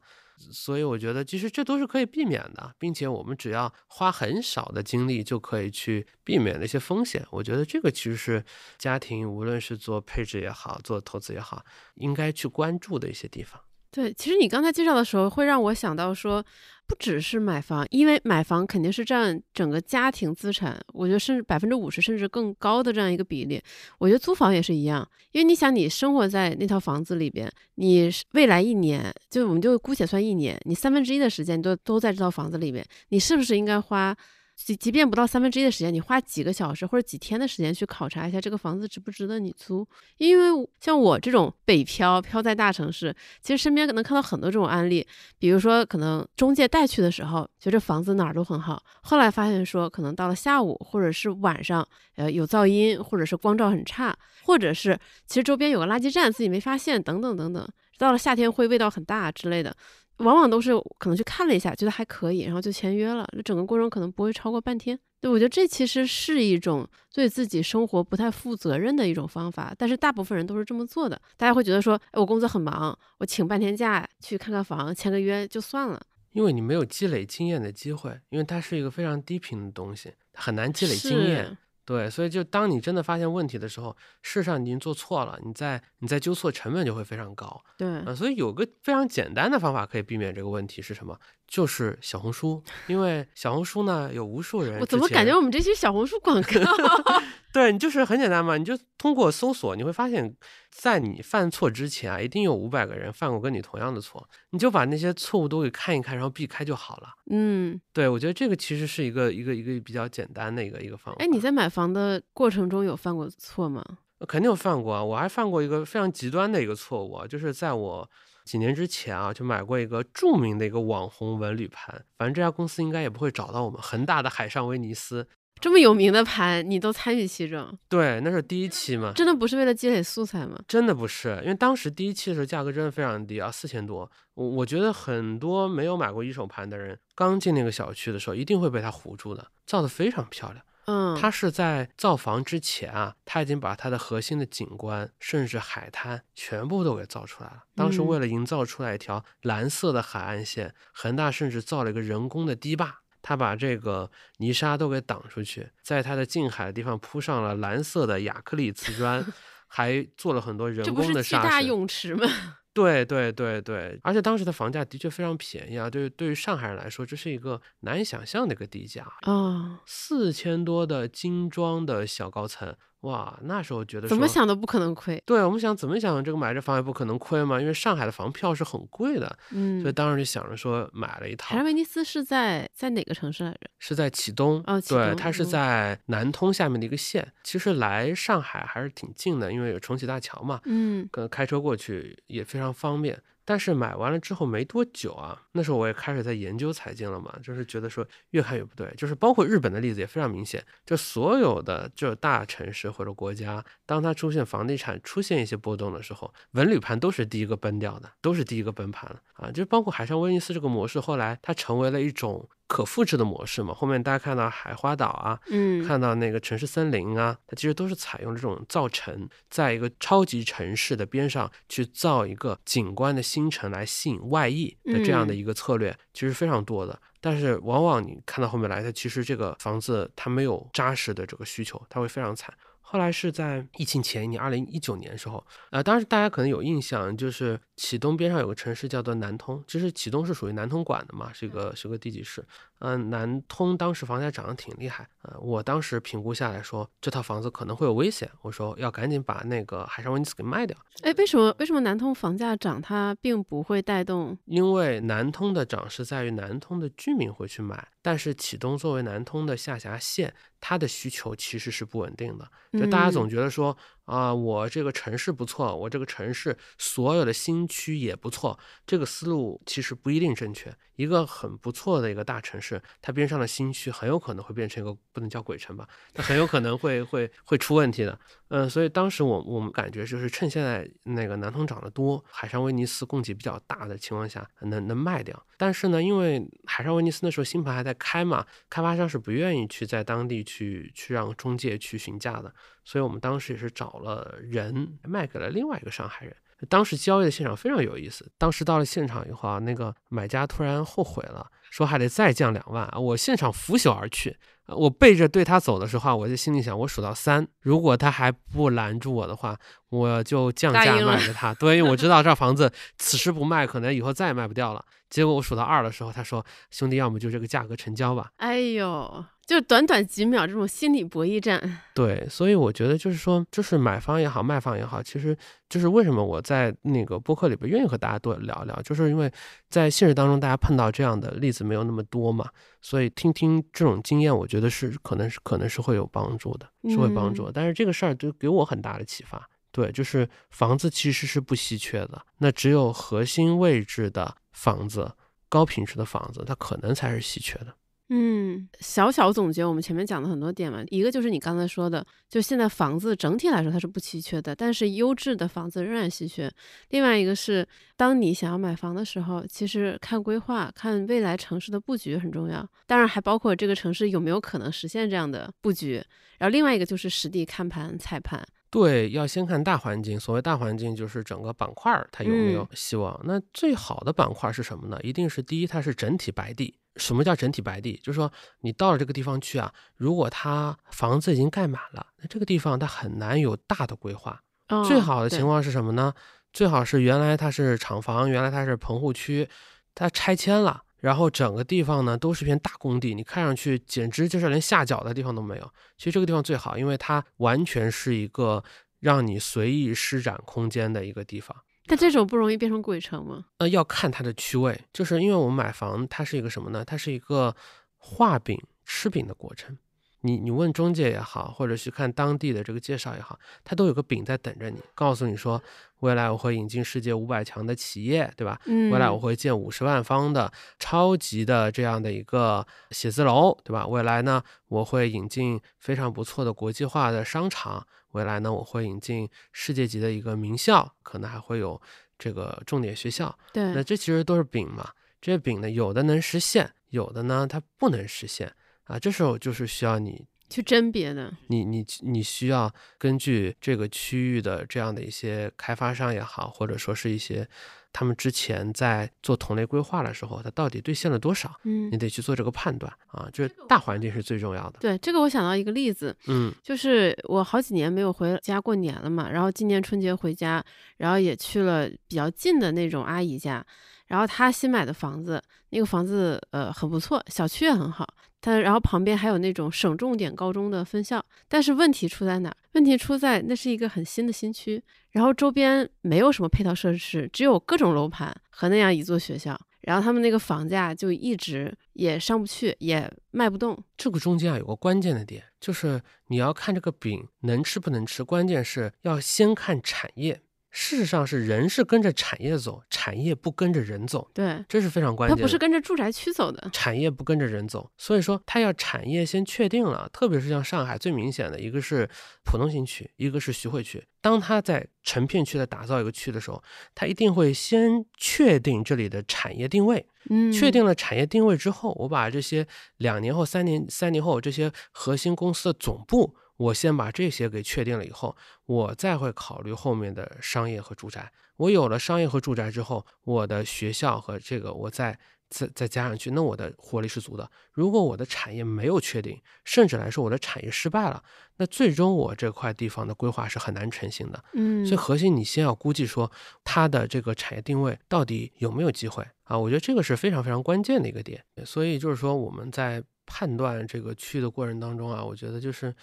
所以我觉得，其实这都是可以避免的，并且我们只要花很少的精力就可以去避免那些风险。我觉得这个其实是家庭无论是做配置也好，做投资也好，应该去关注的一些地方。对，其实你刚才介绍的时候，会让我想到说。不只是买房，因为买房肯定是占整个家庭资产，我觉得甚至百分之五十甚至更高的这样一个比例。我觉得租房也是一样，因为你想，你生活在那套房子里边，你未来一年，就我们就姑且算一年，你三分之一的时间都都在这套房子里边，你是不是应该花？即即便不到三分之一的时间，你花几个小时或者几天的时间去考察一下这个房子值不值得你租？因为像我这种北漂漂在大城市，其实身边可能看到很多这种案例。比如说，可能中介带去的时候，觉得房子哪儿都很好，后来发现说，可能到了下午或者是晚上，呃，有噪音，或者是光照很差，或者是其实周边有个垃圾站自己没发现，等等等等。到了夏天会味道很大之类的。往往都是可能去看了一下，觉得还可以，然后就签约了。这整个过程可能不会超过半天。对我觉得这其实是一种对自己生活不太负责任的一种方法，但是大部分人都是这么做的。大家会觉得说，哎，我工作很忙，我请半天假去看看房，签个约就算了。因为你没有积累经验的机会，因为它是一个非常低频的东西，很难积累经验。对，所以就当你真的发现问题的时候，事实上你已经做错了，你再你再纠错成本就会非常高。对，啊，所以有个非常简单的方法可以避免这个问题是什么？就是小红书，因为小红书呢有无数人。我怎么感觉我们这些小红书广告？[LAUGHS] 对你就是很简单嘛，你就通过搜索，你会发现，在你犯错之前啊，一定有五百个人犯过跟你同样的错，你就把那些错误都给看一看，然后避开就好了。嗯，对，我觉得这个其实是一个一个一个比较简单的一个一个方法。哎，你在买房的过程中有犯过错吗？肯定有犯过啊，我还犯过一个非常极端的一个错误啊，就是在我几年之前啊，就买过一个著名的一个网红文旅盘，反正这家公司应该也不会找到我们，恒大的海上威尼斯。这么有名的盘，你都参与其中？对，那是第一期嘛。真的不是为了积累素材吗？真的不是，因为当时第一期的时候价格真的非常低啊，四千多。我我觉得很多没有买过一手盘的人，刚进那个小区的时候，一定会被它唬住的。造的非常漂亮，嗯，它是在造房之前啊，它已经把它的核心的景观，甚至海滩全部都给造出来了。当时为了营造出来一条蓝色的海岸线，恒大甚至造了一个人工的堤坝。他把这个泥沙都给挡出去，在他的近海的地方铺上了蓝色的亚克力瓷砖，[LAUGHS] 还做了很多人工的沙大泳池吗？[LAUGHS] 对对对对，而且当时的房价的确非常便宜啊，对对于上海人来说，这是一个难以想象的一个地价啊，四千多的精装的小高层。哇，那时候觉得怎么想都不可能亏。对我们想怎么想，这个买这房也不可能亏嘛，因为上海的房票是很贵的，嗯，所以当时就想着说买了一套。海上威尼斯是在在哪个城市来着？是在启东，哦，对，它是在南通下面的一个县。其实来上海还是挺近的，因为有重启大桥嘛，嗯，可能开车过去也非常方便。但是买完了之后没多久啊，那时候我也开始在研究财经了嘛，就是觉得说越看越不对，就是包括日本的例子也非常明显，就所有的就大城市或者国家，当它出现房地产出现一些波动的时候，文旅盘都是第一个崩掉的，都是第一个崩盘了啊！就包括海上威尼斯这个模式，后来它成为了一种。可复制的模式嘛，后面大家看到海花岛啊，嗯，看到那个城市森林啊，它其实都是采用这种造城，在一个超级城市的边上去造一个景观的新城来吸引外溢的这样的一个策略，其实非常多的。但是往往你看到后面来，它其实这个房子它没有扎实的这个需求，它会非常惨。后来是在疫情前一年，二零一九年时候，呃，当时大家可能有印象，就是启东边上有个城市叫做南通，其实启东是属于南通管的嘛，是一个是个地级市。嗯，南通当时房价涨得挺厉害，呃，我当时评估下来说这套房子可能会有危险，我说要赶紧把那个海上威尼斯给卖掉。哎，为什么为什么南通房价涨它并不会带动？因为南通的涨是在于南通的居民会去买，但是启东作为南通的下辖县，它的需求其实是不稳定的，就大家总觉得说。啊，我这个城市不错，我这个城市所有的新区也不错，这个思路其实不一定正确。一个很不错的一个大城市，它边上的新区很有可能会变成一个不能叫鬼城吧，它很有可能会会会出问题的。嗯，所以当时我我们感觉就是趁现在那个南通涨得多，海上威尼斯供给比较大的情况下，能能卖掉。但是呢，因为海上威尼斯那时候新盘还在开嘛，开发商是不愿意去在当地去去让中介去询价的。所以我们当时也是找了人卖给了另外一个上海人。当时交易的现场非常有意思。当时到了现场以后啊，那个买家突然后悔了，说还得再降两万啊！我现场拂袖而去。我背着对他走的时候，我就心里想：我数到三，如果他还不拦住我的话，我就降价卖给他。对，因为我知道这房子 [LAUGHS] 此时不卖，可能以后再也卖不掉了。结果我数到二的时候，他说：“兄弟，要么就这个价格成交吧。”哎呦！就短短几秒这种心理博弈战，对，所以我觉得就是说，就是买方也好，卖方也好，其实就是为什么我在那个播客里边愿意和大家多聊聊，就是因为在现实当中大家碰到这样的例子没有那么多嘛，所以听听这种经验，我觉得是可能是可能是会有帮助的，是会帮助。但是这个事儿就给我很大的启发，对，就是房子其实是不稀缺的，那只有核心位置的房子、高品质的房子，它可能才是稀缺的。嗯，小小总结我们前面讲的很多点嘛，一个就是你刚才说的，就现在房子整体来说它是不稀缺的，但是优质的房子仍然稀缺。另外一个是，当你想要买房的时候，其实看规划、看未来城市的布局很重要，当然还包括这个城市有没有可能实现这样的布局。然后另外一个就是实地看盘、踩盘。对，要先看大环境。所谓大环境，就是整个板块它有没有希望。那最好的板块是什么呢？一定是第一，它是整体白地。什么叫整体白地？就是说你到了这个地方去啊，如果它房子已经盖满了，那这个地方它很难有大的规划。最好的情况是什么呢？最好是原来它是厂房，原来它是棚户区，它拆迁了。然后整个地方呢都是片大工地，你看上去简直就是连下脚的地方都没有。其实这个地方最好，因为它完全是一个让你随意施展空间的一个地方。但这种不容易变成鬼城吗？呃，要看它的区位，就是因为我们买房，它是一个什么呢？它是一个画饼吃饼的过程。你你问中介也好，或者去看当地的这个介绍也好，它都有个饼在等着你，告诉你说，未来我会引进世界五百强的企业，对吧？嗯，未来我会建五十万方的超级的这样的一个写字楼，对吧？未来呢，我会引进非常不错的国际化的商场，未来呢，我会引进世界级的一个名校，可能还会有这个重点学校。对，那这其实都是饼嘛，这些饼呢，有的能实现，有的呢，它不能实现。啊，这时候就是需要你去甄别的，你你你需要根据这个区域的这样的一些开发商也好，或者说是一些他们之前在做同类规划的时候，它到底兑现了多少？嗯，你得去做这个判断啊，就是大环境是最重要的。对，这个我想到一个例子，嗯，就是我好几年没有回家过年了嘛，然后今年春节回家，然后也去了比较近的那种阿姨家，然后她新买的房子，那个房子呃很不错，小区也很好。它然后旁边还有那种省重点高中的分校，但是问题出在哪儿？问题出在那是一个很新的新区，然后周边没有什么配套设施，只有各种楼盘和那样一座学校，然后他们那个房价就一直也上不去，也卖不动。这个中间啊有个关键的点，就是你要看这个饼能吃不能吃，关键是要先看产业。事实上是人是跟着产业走，产业不跟着人走，对，这是非常关键的。它不是跟着住宅区走的。产业不跟着人走，所以说它要产业先确定了，特别是像上海最明显的一个是浦东新区，一个是徐汇区。当它在成片区的打造一个区的时候，它一定会先确定这里的产业定位，嗯，确定了产业定位之后，我把这些两年后、三年、三年后这些核心公司的总部，我先把这些给确定了以后，我再会考虑后面的商业和住宅。我有了商业和住宅之后，我的学校和这个我再再再加上去，那我的活力是足的。如果我的产业没有确定，甚至来说我的产业失败了，那最终我这块地方的规划是很难成型的。嗯，所以核心你先要估计说它的这个产业定位到底有没有机会啊？我觉得这个是非常非常关键的一个点。所以就是说我们在判断这个区的过程当中啊，我觉得就是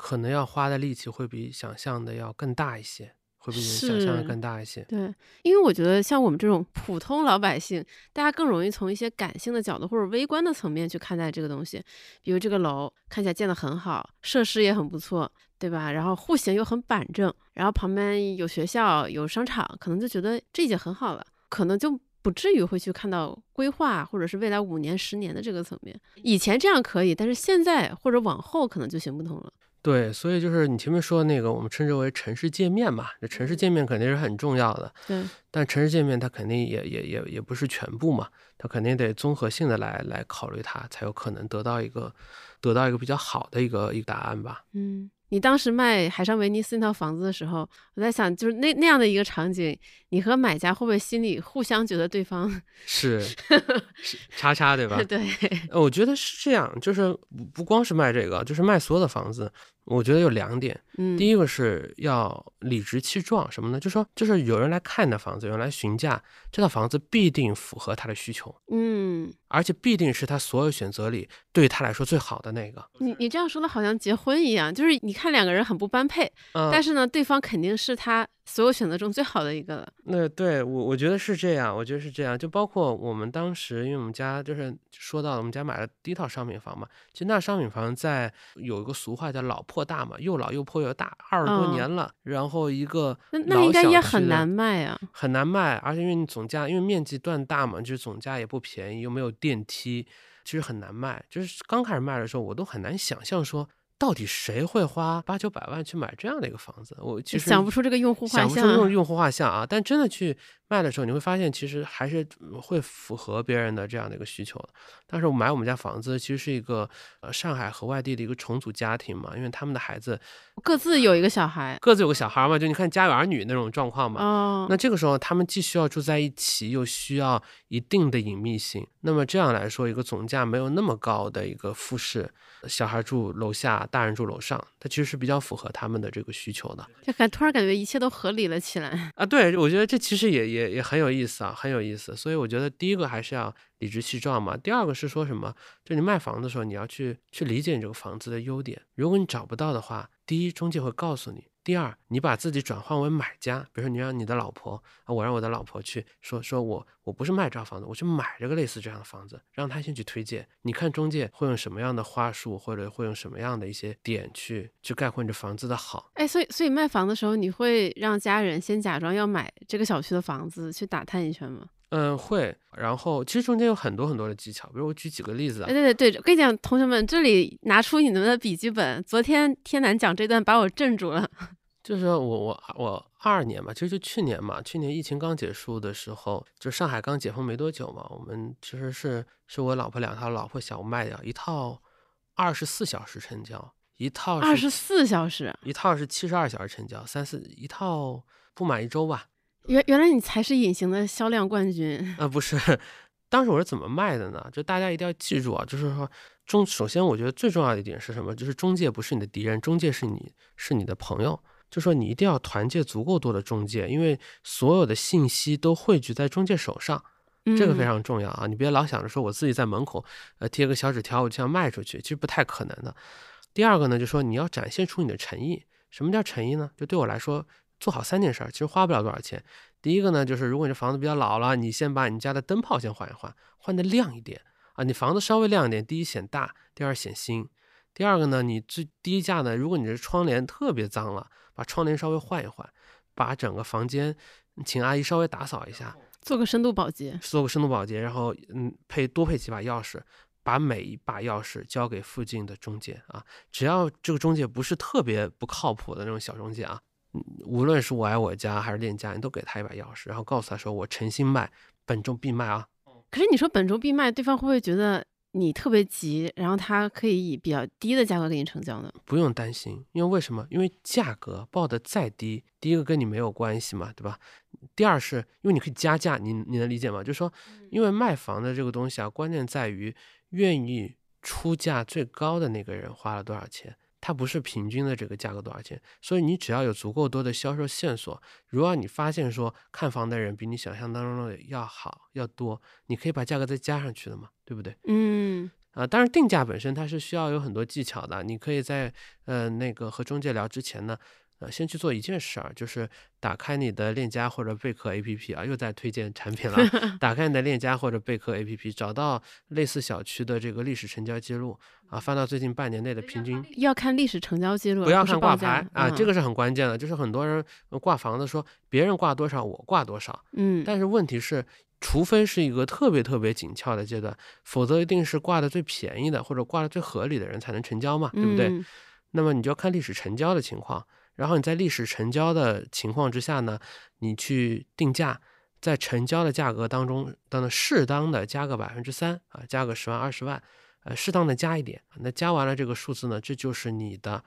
可能要花的力气会比想象的要更大一些，会比你想象的更大一些。对，因为我觉得像我们这种普通老百姓，大家更容易从一些感性的角度或者微观的层面去看待这个东西。比如这个楼看起来建得很好，设施也很不错，对吧？然后户型又很板正，然后旁边有学校、有商场，可能就觉得这已经很好了，可能就不至于会去看到规划或者是未来五年、十年的这个层面。以前这样可以，但是现在或者往后可能就行不通了。对，所以就是你前面说的那个，我们称之为城市界面嘛，这城市界面肯定是很重要的。对，但城市界面它肯定也也也也不是全部嘛，它肯定得综合性的来来考虑它，才有可能得到一个得到一个比较好的一个一个答案吧。嗯，你当时卖海上威尼斯那套房子的时候，我在想，就是那那样的一个场景，你和买家会不会心里互相觉得对方是 [LAUGHS] 是叉叉对吧？对，呃我觉得是这样，就是不不光是卖这个，就是卖所有的房子，我觉得有两点。嗯，第一个是要理直气壮，什么呢？就说就是有人来看你的房子，有人来询价，这套房子必定符合他的需求，嗯，而且必定是他所有选择里对他来说最好的那个。你你这样说的好像结婚一样，就是你看两个人很不般配，嗯，但是呢，对方肯定是他所有选择中最好的一个了。那对我我觉得是这样，我觉得是这样，就包括我们当时，因为我们家就是说到了我们家买了第一套商品房嘛，其实那商品房在有一个俗话叫老破大嘛，又老又破又大，二十多嗯年了，然后一个那那应该也很难卖啊。很难卖，而且因为你总价因为面积段大嘛，就是总价也不便宜，又没有电梯，其实很难卖。就是刚开始卖的时候，我都很难想象说。到底谁会花八九百万去买这样的一个房子？我其实想不出这个用户画想不出像。用用户画像啊，但真的去卖的时候，你会发现其实还是会符合别人的这样的一个需求的。当时我买我们家房子，其实是一个呃上海和外地的一个重组家庭嘛，因为他们的孩子各自有一个小孩。各自有个小孩嘛，就你看家有儿女那种状况嘛。哦，那这个时候，他们既需要住在一起，又需要一定的隐秘性。那么这样来说，一个总价没有那么高的一个复式，小孩住楼下，大人住楼上，它其实是比较符合他们的这个需求的。就感突然感觉一切都合理了起来。啊，对，我觉得这其实也也也很有意思啊，很有意思。所以我觉得第一个还是要理直气壮嘛。第二个是说什么？就你卖房的时候，你要去去理解你这个房子的优点。如果你找不到的话，第一，中介会告诉你；第二，你把自己转换为买家，比如说你让你的老婆啊，我让我的老婆去说说我我不是卖这套房子，我去买这个类似这样的房子，让她先去推荐。你看中介会用什么样的话术，或者会用什么样的一些点去去概括你这房子的好。哎，所以所以卖房的时候，你会让家人先假装要买这个小区的房子，去打探一圈吗？嗯，会。然后其实中间有很多很多的技巧，比如我举几个例子啊哎，。对对对，我跟你讲，同学们，这里拿出你们的笔记本。昨天天南讲这段把我镇住了。[LAUGHS] 就是我我我二二年嘛，其实就去年嘛，去年疫情刚结束的时候，就上海刚解封没多久嘛，我们其实是是我老婆两套，老婆小我卖掉一套，二十四小时成交，一套二十四小时，一套是七十二小时成交，三四一套不满一周吧？原原来你才是隐形的销量冠军。呃，不是，当时我是怎么卖的呢？就大家一定要记住啊，就是说中，首先我觉得最重要的一点是什么？就是中介不是你的敌人，中介是你是你的朋友。就说你一定要团结足够多的中介，因为所有的信息都汇聚在中介手上，这个非嗯常重要啊！你别老想着说我自己在门口呃贴个小纸条，我就想卖出去，其实不太可能的。第二个呢，就说你要展现出你的诚意。什么叫诚意呢？就对我来说，做好三件事儿，其实花不了多少钱。第一个呢，就是如果你这房子比较老了，你先把你家的灯泡先换一换，换的亮一点啊。你房子稍微亮一点，第一显大，第二显新。第二个呢，你最低价呢，如果你这窗帘特别脏了，把窗帘稍微换一换。把整个房间请阿姨稍微打扫一下，做个深度保洁，做个深度保洁，然后嗯配多配几把钥匙，把每一把钥匙交给附近的中介啊，只要这个中介不是特别不靠谱的那种小中介啊，嗯无论是我爱我家还是链家，你都给他一把钥匙，然后告诉他说我诚心卖，本周必卖啊。可是你说本周必卖，对方会不会觉得你特别急，然后他可以以比较低的价格给你成交呢？不用担心，因为为什么？因为价格报的再低，第一个跟你没有关系嘛，对吧？第二是因为你可以加价，你你能理解吗？就是说，因为卖房的这个东西啊，关键在于愿意出价最高的那个人花了多少钱，它不是平均的这个价格多少钱。所以你只要有足够多的销售线索，如果你发现说看房的人比你想象当中的要好要多，你可以把价格再加上去的嘛，对不对？嗯啊，当然定价本身它是需要有很多技巧的。你可以在呃那个和中介聊之前呢，呃先去做一件事儿，就是打开你的链家或者贝壳 APP 啊，又在推荐产品了。[LAUGHS] 打开你的链家或者贝壳 APP，找到类似小区的这个历史成交记录啊，翻到最近半年内的平均。要看历史成交记录，不要看挂牌啊，这嗯个是很关键的。就是很多人呃挂房子说别人挂多少，我挂多少，嗯，但是问题是，除非是一个特别特别紧俏的阶段，否则一定是挂的最便宜的或者挂的最合理的人才能成交嘛，对不对？嗯那么你就要看历史成交的情况，然后你在历史成交的情况之下呢，你去定价，在成交的价格当中，当然适当的加个百分之三啊，加个十万二十万，呃，适当的加一点。那加完了这个数字呢，这就是你的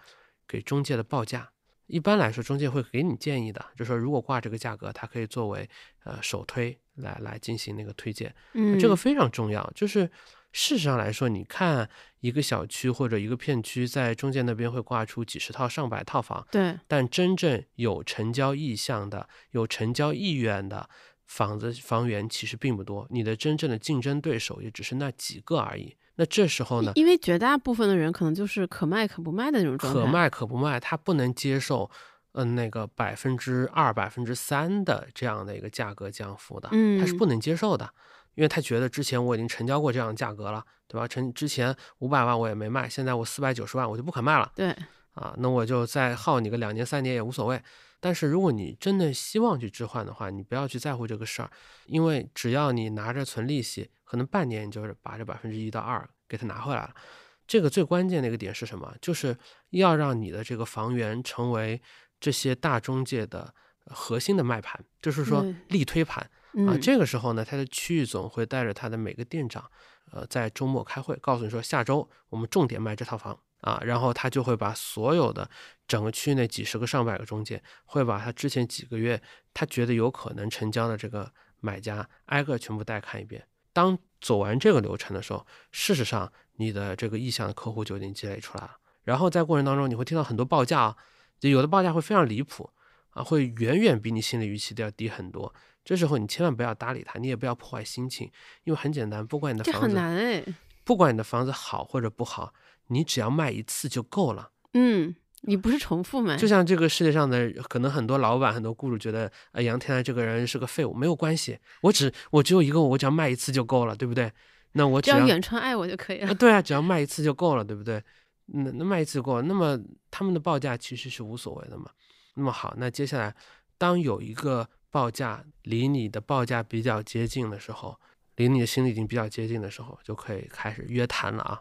给中介的报价。一般来说，中介会给你建议的，就说如果挂这个价格，它可以作为呃首推来来进行那个推荐。嗯，这个非常重要。就是事实上来说，你看一个小区或者一个片区，在中介那边会挂出几十套、上百套房，对，但真正有成交意向的、有成交意愿的房子房源其实并不多，你的真正的竞争对手也只是那几个而已。那这时候呢，因为绝大部分的人可能就是可卖可不卖的那种状态。可卖可不卖，他不能接受。嗯，那个百分之二、百分之三的这样的一个价格降幅的，他是嗯不能接受的，因为他觉得之前我已经成交过这样的价格了，对吧？成之前五百万我也没卖，现在我四百九十万我就不肯卖了对，啊，那我就再耗你个两年三年也无所谓。但是如果你真的希望去置换的话，你不要去在乎这个事儿，因为只要你拿着存利息，可能半年你就是把这百分之一到二给它拿回来了。这个最关键的一个点是什么？就是要让你的这个房源成为这些大中介的核心的卖盘，就是说力推盘。啊，嗯，这个时候呢，他的区域总会带着他的每个店长，呃，在周末开会，告诉你说下周我们重点卖这套房啊，然后他就会把所有的整个区域内几十个、上百个中介，会把他之前几个月他觉得有可能成交的这个买家挨个全部带看一遍。当走完这个流程的时候，事实上你的这个意向的客户就已经积累出来了。然后在过程当中，你会听到很多报价啊，就有的报价会非常离谱啊，会远远比你心里预期的要低很多。这时候你千万不要搭理他，你也不要破坏心情，因为很简单，不管你的房子，难哎。不管你的房子好或者不好，你只要卖一次就够了。嗯，你不是重复吗，就像这个世界上的可能很多老板、很多雇主觉得，呃，杨天来这个人是个废物，没有关系，我只我只有一个，我只要卖一次就够了，对不对？那我只要远川爱我就可以啊，了。对啊，只要卖一次就够了，对不对？那那卖一次就够了，那么他们的报价其实是无所谓的嘛。那么好，那接下来当有一个报价离你的报价比较接近的时候，离你的心里已经比较接近的时候，就可以开始约谈了啊。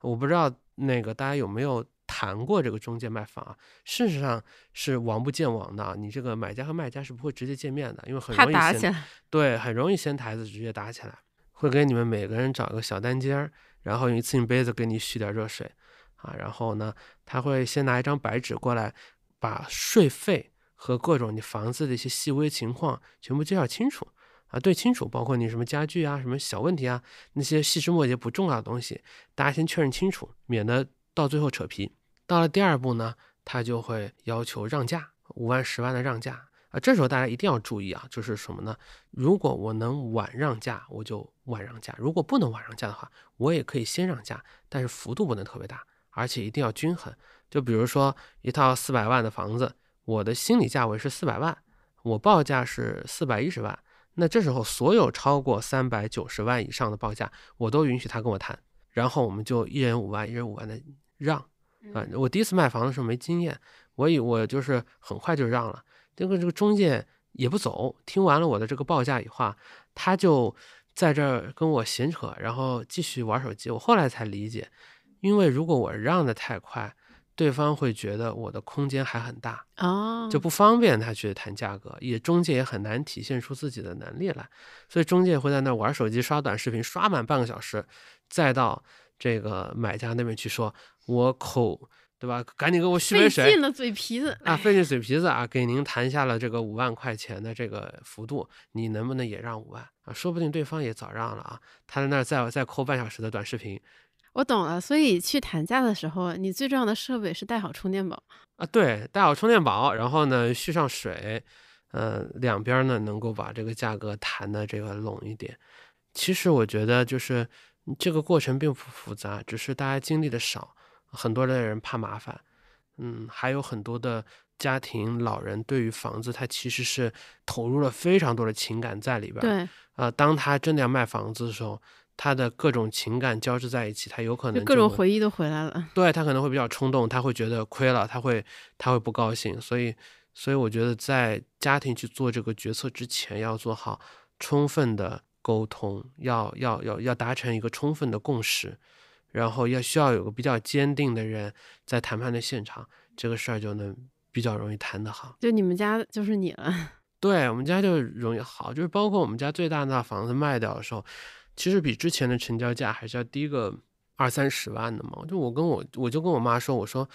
我不知道那个大家有没有谈过这个中介卖房啊？事实上是王不见王的啊，你这个买家和卖家是不会直接见面的，因为很容易掀对，很容易掀台子直接打起来，会给你们每个人找个小单间儿，然后用一次性杯子给你续点热水，啊，然后呢，他会先拿一张白纸过来，把税费和各种你房子的一些细微情况全部介绍清楚，啊，对清楚，包括你什么家具啊、什么小问题啊，那些细枝末节不重要的东西，大家先确认清楚，免得到最后扯皮。到了第二步呢，他就会要求让价，五万、十万的让价。啊，这时候大家一定要注意啊，就是什么呢？如果我能晚让价，我就晚让价；如果不能晚让价的话，我也可以先让价，但是幅度不能特别大，而且一定要均衡。就比如说一套四百万的房子，我的心理价位是四百万，我报价是四百一十万，那这时候所有超过三百九十万以上的报价，我都允许他跟我谈，然后我们就一人五万，一人五万的让。啊，我第一次卖房的时候没经验，我以我就是很快就让了。这个这个中介也不走，听完了我的这个报价以后，他就在这儿跟我闲扯，然后继续玩手机。我后来才理解，因为如果我让的太快。对方会觉得我的空间还很大哦，就不方便他去谈价格，也中介也很难体现出自己的能力来，所以中介会在那玩手机、刷短视频，刷满半个小时，再到这个买家那边去说：“我口对吧？赶紧给我续杯水。”费尽了嘴皮子啊，费尽嘴皮子啊，给您谈下了这个五万块钱的这个幅度，你能不能也让五万啊？说不定对方也早让了啊，他在那儿再再扣半小时的短视频。我懂了，所以去谈价的时候，你最重要的设备是带好充电宝啊，对，带好充电宝，然后呢续上水，呃，两边呢能够把这个价格谈的这个拢一点。其实我觉得就是这个过程并不复杂，只是大家经历的少，很多的人怕麻烦，嗯，还有很多的家庭老人对于房子他其实是投入了非常多的情感在里边，对，啊，当他真的要卖房子的时候。他的各种情感交织在一起，他有可能各种回忆都回来了。对他可能会比较冲动，他会觉得亏了，他会他会不高兴。所以，所以我觉得在家庭去做这个决策之前，要做好充分的沟通，要要要要达成一个充分的共识，然后要需要有个比较坚定的人在谈判的现场，这个事儿就能比较容易谈得好。就你们家就是你了。[LAUGHS] 对我们家就容易好，就是包括我们家最大那房子卖掉的时候。其实比之前的成交价还是要低个二三十万的嘛。就我跟我我就跟我妈说，我说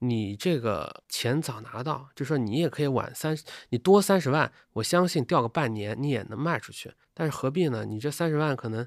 你这个钱早拿到，就说你也可以晚三，你多三十万，我相信掉个半年你也能卖出去。但是何必呢？你这三十万可能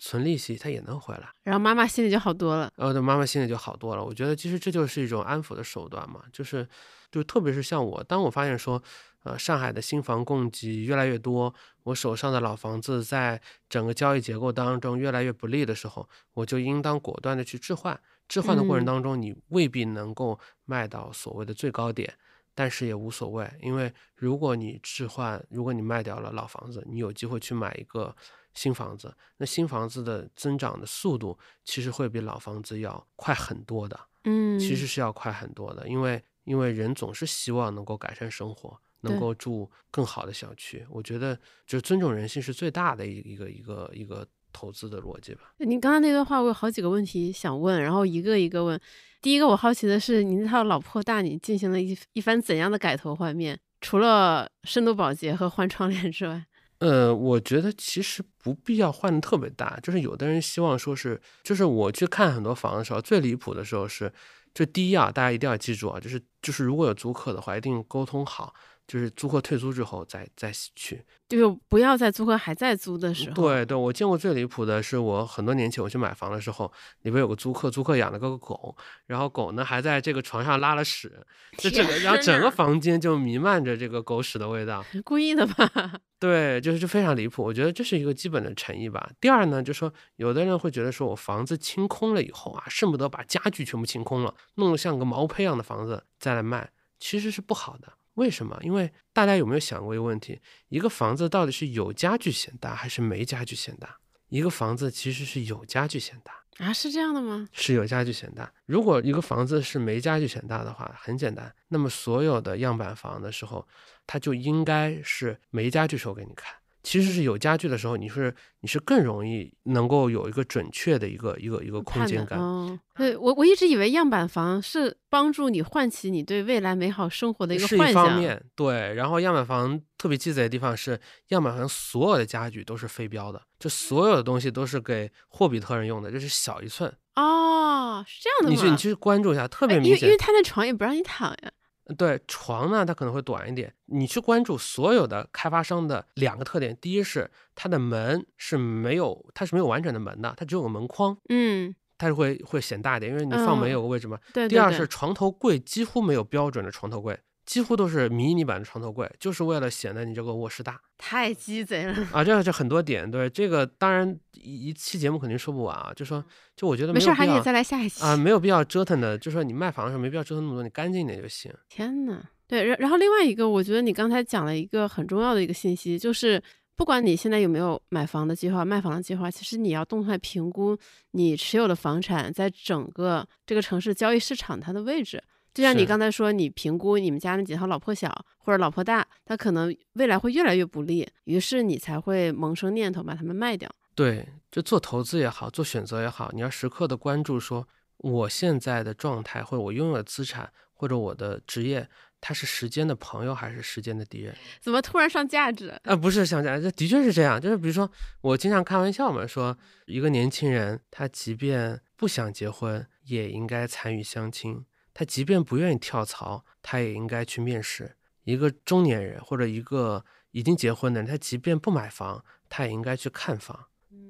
存利息，它也能回来。然后妈妈心里就好多了。呃，对，妈妈心里就好多了。我觉得其实这就是一种安抚的手段嘛，就是就特别是像我，当我发现说。呃，上海的新房供给越来越多，我手上的老房子在整个交易结构当中越来越不利的时候，我就应当果断的去置换。置换的过程当中，你未必能够卖到所谓的最高点，但是也无所谓，因为如果你置换，如果你卖掉了老房子，你有机会去买一个新房子，那新房子的增长的速度其实会比老房子要快很多的。嗯，其实是要快很多的，因为因为人总是希望能够改善生活。能够住更好的小区，我觉得就尊重人性是最大的一一个一个一个投资的逻辑吧。您刚才那段话，我有好几个问题想问，然后一个一个问。第一个，我好奇的是，您那套老破大，你进行了一一番怎样的改头换面？除了深度保洁和换窗帘之外，呃，我觉得其实不必要换的特别大，就是有的人希望说是，就是我去看很多房的时候，最离谱的时候是，就第一啊，大家一定要记住啊，就是就是如果有租客的话，一定沟通好。就是租客退租之后再再去，就不要在租客还在租的时候。对对，我见过最离谱的是，我很多年前我去买房的时候，里边有个租客，租客养了个狗，然后狗呢还在这个床上拉了屎，这整个，然后整个房间就弥漫着这个狗屎的味道。故意的吧？[LAUGHS] 对，就是就非常离谱。我觉得这是一个基本的诚意吧。第二呢，就说有的人会觉得说我房子清空了以后啊，恨不得把家具全部清空了，弄得像个毛坯一样的房子再来卖，其实是不好的。为什么？因为大家有没有想过一个问题：一个房子到底是有家具显大还是没家具显大？一个房子其实是有家具显大啊，是这样的吗？是有家具显大。如果一个房子是没家具显大的话，很简单，那么所有的样板房的时候，它就应该是没家具时候给你看。其实是有家具的时候，你是你是更容易能够有一个准确的一个一个一个空间感。对我我一直以为样板房是帮助你唤起你对未来美好生活的一个幻想。是一方面，对。然后样板房特别鸡贼的地方是，样板房所有的家具都是非标的，就所有的东西都是给霍比特人用的，就是小一寸。哦，是这样的吗？你去你去关注一下，特别明显。因为他那床也不让你躺呀。对床呢，它可能会短一点。你去关注所有的开发商的两个特点，第一是它的门是没有，它是没有完整的门的，它只有个门框，嗯，它是会会显大一点，因为你放门有个位置嘛。对。第二是床头柜几乎没有标准的床头柜。几乎都是迷你版的床头柜，就是为了显得你这个卧室大。太鸡贼了啊！这这很多点，对这个当然一一期节目肯定说不完啊。就说，就我觉得没事，还可以再来下一期啊，没有必要折腾的。就说你卖房的时候没必要折腾那么多，你干净一点就行。天呐，对，然然后另外一个，我觉得你刚才讲了一个很重要的一个信息，就是不管你现在有没有买房的计划、卖房的计划，其实你要动态评估你持有的房产在整个这个城市交易市场它的位置。就像你刚才说，你评估你们家那几套老破小或者老破大，它可能未来会越来越不利，于是你才会萌生念头把它们卖掉。对，就做投资也好，做选择也好，你要时刻的关注说，我现在的状态，或者我拥有的资产，或者我的职业，它是时间的朋友还是时间的敌人？怎么突然上价值？啊，不是上价值，这的确是这样。就是比如说，我经常开玩笑嘛，说一个年轻人，他即便不想结婚，也应该参与相亲；他即便不愿意跳槽，他也应该去面试。一个中年人或者一个已经结婚的人，他即便不买房，他也应该去看房。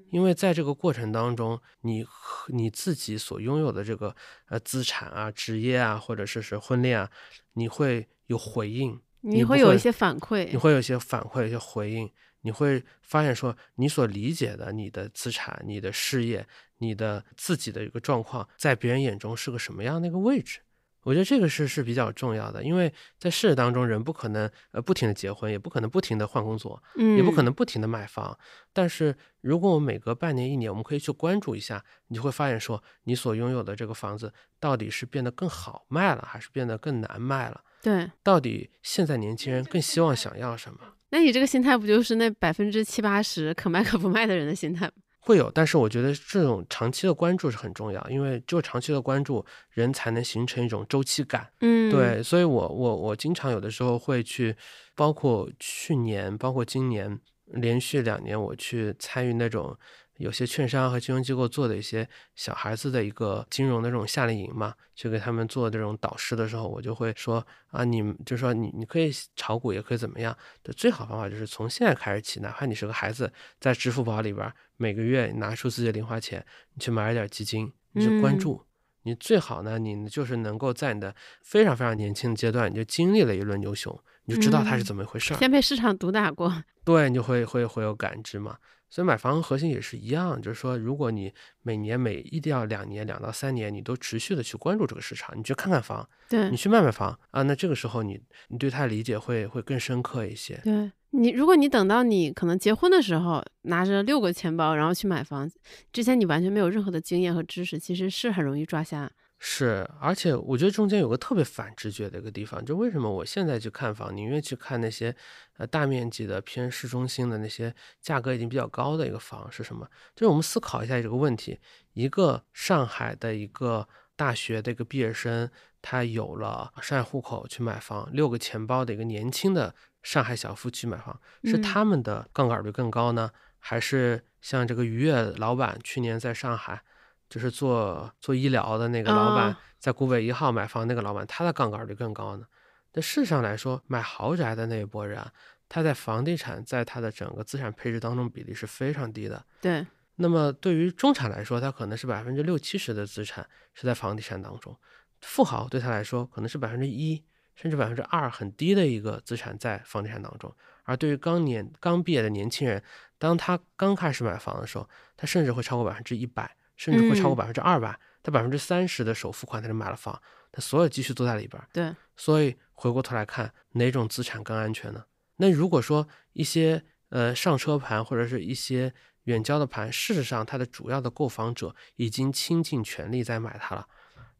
因为在这个过程当中，你和你自己所拥有的这个呃资产啊、职业啊，或者是是婚恋啊，你会有回应，你会有一些反馈你。会有一些反馈、一些回应，你会发现说，你所理解的你的资产、你的事业、你的自己的一个状况，在别人眼中是个什么样的一个位置？我觉得这个是是比较重要的，因为在事实当中，人不可能呃不停的结婚，也不可能不停的换工作，嗯，也不可能不停的买房。但是如果我们每隔半年、一年，我们可以去关注一下，你就会发现说，你所拥有的这个房子到底是变得更好卖了，还是变得更难卖了？对。到底现在年轻人更希望想要什么？那你这个心态不就是那百分之七八十可卖可不卖的人的心态吗？会有，但是我觉得这种长期的关注是很重要，因为只有长期的关注，人才能形成一种周期感。嗯，对，所以我我我经常有的时候会去，包括去年，包括今年，连续两年我去参与那种有些券商和金融机构做的一些小孩子的一个金融的这种夏令营嘛，去给他们做这种导师的时候，我就会说啊，你们就说你你可以炒股，也可以怎么样的，最好方法就是从现在开始起，哪怕你是个孩子，在支付宝里边儿每个月拿出自己的零花钱，你去买一点儿基金，你去关嗯注。你最好呢，你就是能够在你的非常非常年轻的阶段，你就经历了一轮牛熊，你就知道它是嗯怎么一回事儿。先被市场毒打过。对，你就会会会有感知嘛。所以买房核心也是一样，就是说，如果你每年每一定要两年两到三年，你都持续的去关注这个市场，你去看看房，对你去卖卖房啊，那这个时候你你对它理解会会更深刻一些。对你，如果你等到你可能结婚的时候拿着六个钱包，然后去买房，之前你完全没有任何的经验和知识，其实是很容易抓瞎。是，而且我觉得中间有个特别反直觉的一个地方，就为什么我现在去看房，宁愿去看那些呃大面积的偏市中心的那些价格已经比较高的一个房是什么？就是我们思考一下这个问题：一个上海的一个大学的一个毕业生，他有了上海户口去买房，六个钱包的一个年轻的上海小夫妻买房，是嗯他们的杠杆率更高呢，还是像这个愉悦老板去年在上海？就是做做医疗的那个老板哦，在古北一号买房那个老板，他的杠杆率更高呢。但事实上来说，买豪宅的那一波人啊，他在房地产在他的整个资产配置当中比例是非常低的。对，那么对于中产来说，他可能是百分之六七十的资产是在房地产当中；富豪对他来说可能是百分之一甚至百分之二，很低的一个资产在房地产当中。而对于刚年刚毕业的年轻人，当他刚开始买房的时候，他甚至会超过百分之一百，甚至会超过嗯百分之二百。他百分之三十的首付款他就买了房，他所有积蓄都在里边儿。对，所以回过头来看，哪种资产更安全呢？那如果说一些呃上车盘或者是一些远郊的盘，事实上它的主要的购房者已经倾尽全力在买它了，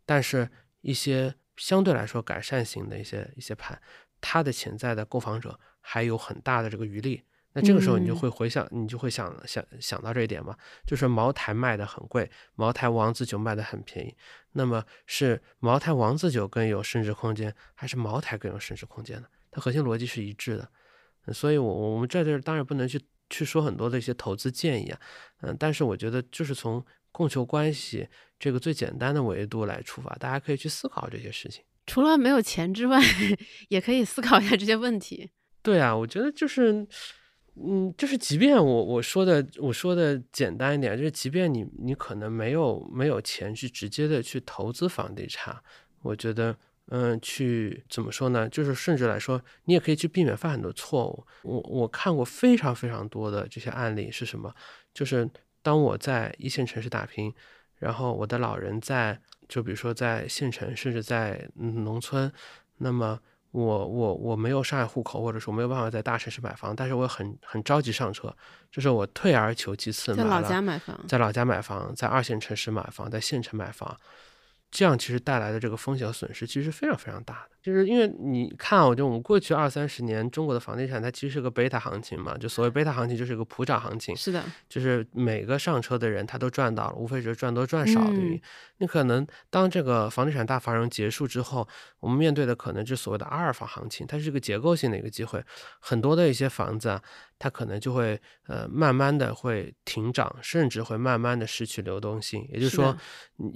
但是一些相对来说改善型的一些一些盘，它的潜在的购房者还有很大的这个余力。那这个时候你就嗯会回想，你就会想想想到这一点嘛，就是茅台卖的很贵，茅台王子酒卖的很便宜。那么是茅台王子酒更有升值空间，还是茅台更有升值空间呢？它核心逻辑是一致的。嗯所以我我们在这儿当然不能去去说很多的一些投资建议啊，嗯，但是我觉得就是从供求关系这个最简单的维度来出发，大家可以去思考这些事情。除了没有钱之外，[LAUGHS] 也可以思考一下这些问题。对啊，我觉得就是，嗯，就是即便我我说的我说的简单一点，就是即便你你可能没有没有钱去直接的去投资房地产，我觉得。嗯，去怎么说呢？就是甚至来说，你也可以去避免犯很多错误。我我看过非常非常多的这些案例是什么？就是当我在一线城市打拼，然后我的老人在，就比如说在县城，甚至在农村，那么我我我没有上海户口，或者说没有办法在大城市买房，但是我很很着急上车，这是我退而求其次在老家买房，在老家买房，在二线城市买房，在县城买房。这样其实带来的这个风险和损失其实是非常非常大的。就是因为你看啊，就我们过去二三十年中国的房地产，它其实是个贝塔行情嘛，就所谓贝塔行情就是一个普涨行情，是的，就是每个上车的人他都赚到了，无非只是赚多赚少的原因。你可能当这个房地产大繁荣结束之后，我们面对的可能就是所谓的阿尔法行情，它是一个结构性的一个机会，很多的一些房子啊，它可能就会呃慢慢的会停涨，甚至会慢慢的失去流动性。也就是说，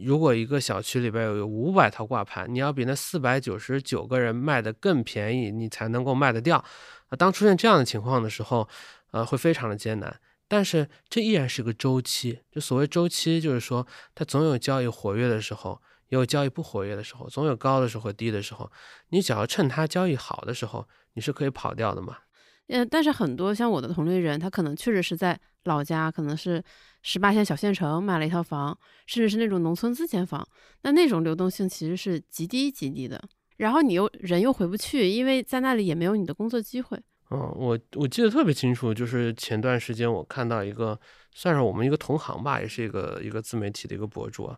如果一个小区里边有五百套挂牌，你要比那四百九十九。有个人卖的更便宜，你才能够卖得掉。啊，当出现这样的情况的时候，呃，会非常的艰难。但是这依然是个周期，就所谓周期，就是说它总有交易活跃的时候，也有交易不活跃的时候，总有高的时候和低的时候。你只要趁它交易好的时候，你是可以跑掉的嘛。嗯，但是很多像我的同龄人，他可能确实是在老家，可能是十八线小县城买了一套房，甚至是那种农村自建房，那那种流动性其实是极低极低的。然后你又人又回不去，因为在那里也没有你的工作机会。嗯，我我记得特别清楚，就是前段时间我看到一个，算是我们一个同行吧，也是一个一个自媒体的一个博主，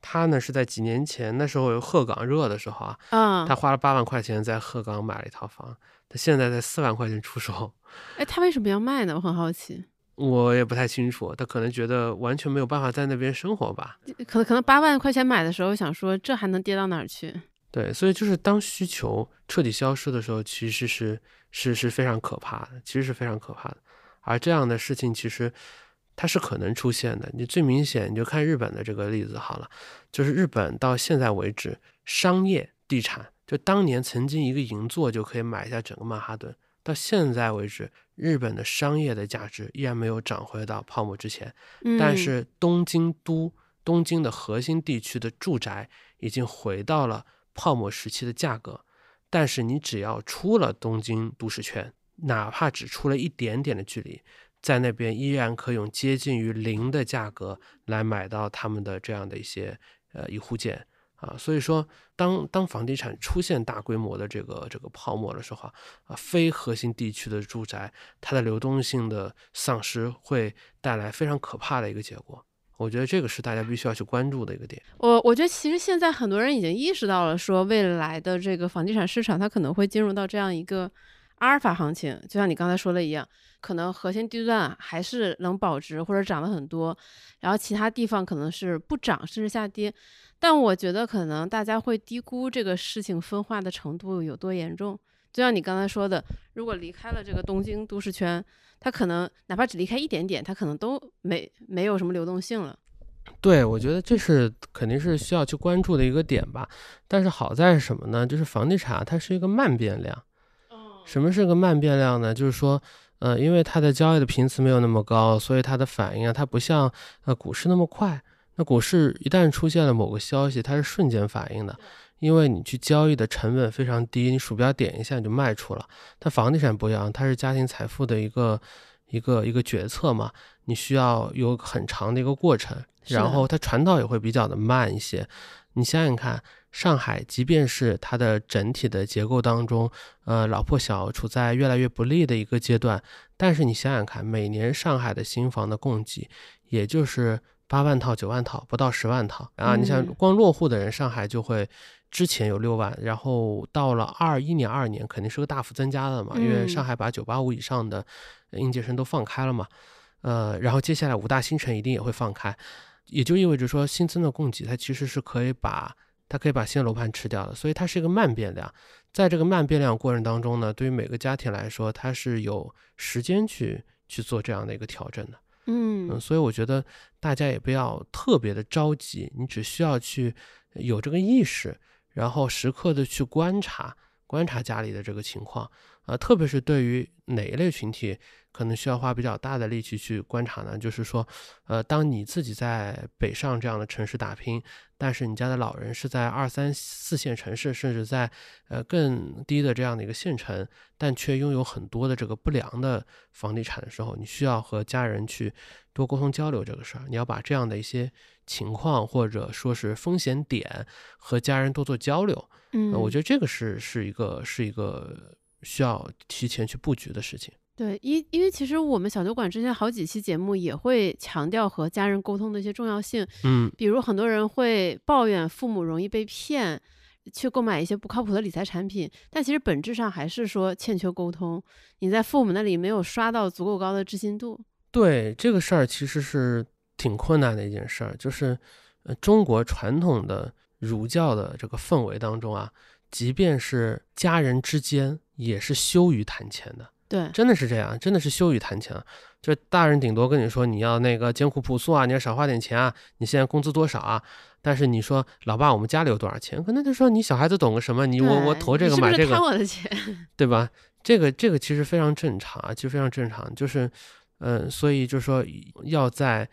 他呢是在几年前那时候鹤岗热的时候啊，嗯，他花了八万块钱在鹤岗买了一套房，他现在在四万块钱出手。哎，他为什么要卖呢？我很好奇。我也不太清楚，他可能觉得完全没有办法在那边生活吧。可能可能八万块钱买的时候想说，这还能跌到哪儿去？对，所以就是当需求彻底消失的时候，其实是是是非常可怕的，其实是非常可怕的。而这样的事情其实它是可能出现的。你最明显，你就看日本的这个例子好了，就是日本到现在为止，商业地产就当年曾经一个银座就可以买下整个曼哈顿，到现在为止，日本的商业的价值依然没有涨回到泡沫之前。但是东京都东京的核心地区的住宅已经回到了。泡沫时期的价格，但是你只要出了东京都市圈，哪怕只出了一点点的距离，在那边依然可以用接近于零的价格来买到他们的这样的一些呃一户建啊。所以说，当当房地产出现大规模的这个这个泡沫的时候啊，非核心地区的住宅它的流动性的丧失会带来非常可怕的一个结果。我觉得这个是大家必须要去关注的一个点。我我觉得其实现在很多人已经意识到了，说未来的这个房地产市场它可能会进入到这样一个阿尔法行情，就像你刚才说的一样，可能核心地段还是能保值或者涨得很多，然后其他地方可能是不涨甚至下跌。但我觉得可能大家会低估这个事情分化的程度有多严重。就像你刚才说的，如果离开了这个东京都市圈。它可能哪怕只离开一点点，它可能都没没有什么流动性了。对，我觉得这是肯定是需要去关注的一个点吧。但是好在是什么呢？就是房地产它是一个慢变量。什么是个慢变量呢？就是说，呃，因为它的交易的频次没有那么高，所以它的反应啊，它不像呃股市那么快。那股市一旦出现了某个消息，它是瞬间反应的。因为你去交易的成本非常低，你鼠标点一下你就卖出了。它房地产不一样，它是家庭财富的一个一个一个决策嘛，你需要有很长的一个过程，然后它传导也会比较的慢一些。你想想看，上海即便是它的整体的结构当中，呃，老破小，处在越来越不利的一个阶段，但是你想想看，每年上海的新房的供给也就是八万套、九万套，不到十万套啊。你想光落户的人，上海就会。之前有六万，然后到了二一年、二年肯定是个大幅增加的嘛，因为上海把九八五以上的应届生都放开了嘛，呃，然后接下来五大新城一定也会放开，也就意味着说新增的供给它其实是可以把它可以把现楼盘吃掉的，所以它是一个慢变量，在这个慢变量过程当中呢，对于每个家庭来说，它是有时间去去做这样的一个调整的，嗯，所以我觉得大家也不要特别的着急，你只需要去有这个意识。然后时刻的去观察，观察家里的这个情况，啊，特别是对于哪一类群体，可能需要花比较大的力气去观察呢？就是说，呃，当你自己在北上这样的城市打拼，但是你家的老人是在二三四线城市，甚至在呃更低的这样的一个县城，但却拥有很多的这个不良的房地产的时候，你需要和家人去多沟通交流这个事儿，你要把这样的一些。情况或者说是风险点和家人多做交流，嗯，我觉得这个是是一个是一个需要提前去布局的事情。对，因因为其实我们小酒馆之前好几期节目也会强调和家人沟通的一些重要性，嗯，比如很多人会抱怨父母容易被骗，去购买一些不靠谱的理财产品，但其实本质上还是说欠缺沟通，你在父母那里没有刷到足够高的知心度。对这个事儿其实是挺困难的一件事儿，就是呃中国传统的儒教的这个氛围当中啊，即便是家人之间也是羞于谈钱的。对，真的是这样，真的是羞于谈钱。就大人顶多跟你说你要那个艰苦朴素啊，你要少花点钱啊，你现在工资多少啊？但是你说老爸，我们家里有多少钱？可能就说你小孩子懂个什么？你我我投这个买这个，贪我的钱，[LAUGHS] 对吧？这个这个其实非常正常啊，其实非常正常。就是嗯，所以就是说要在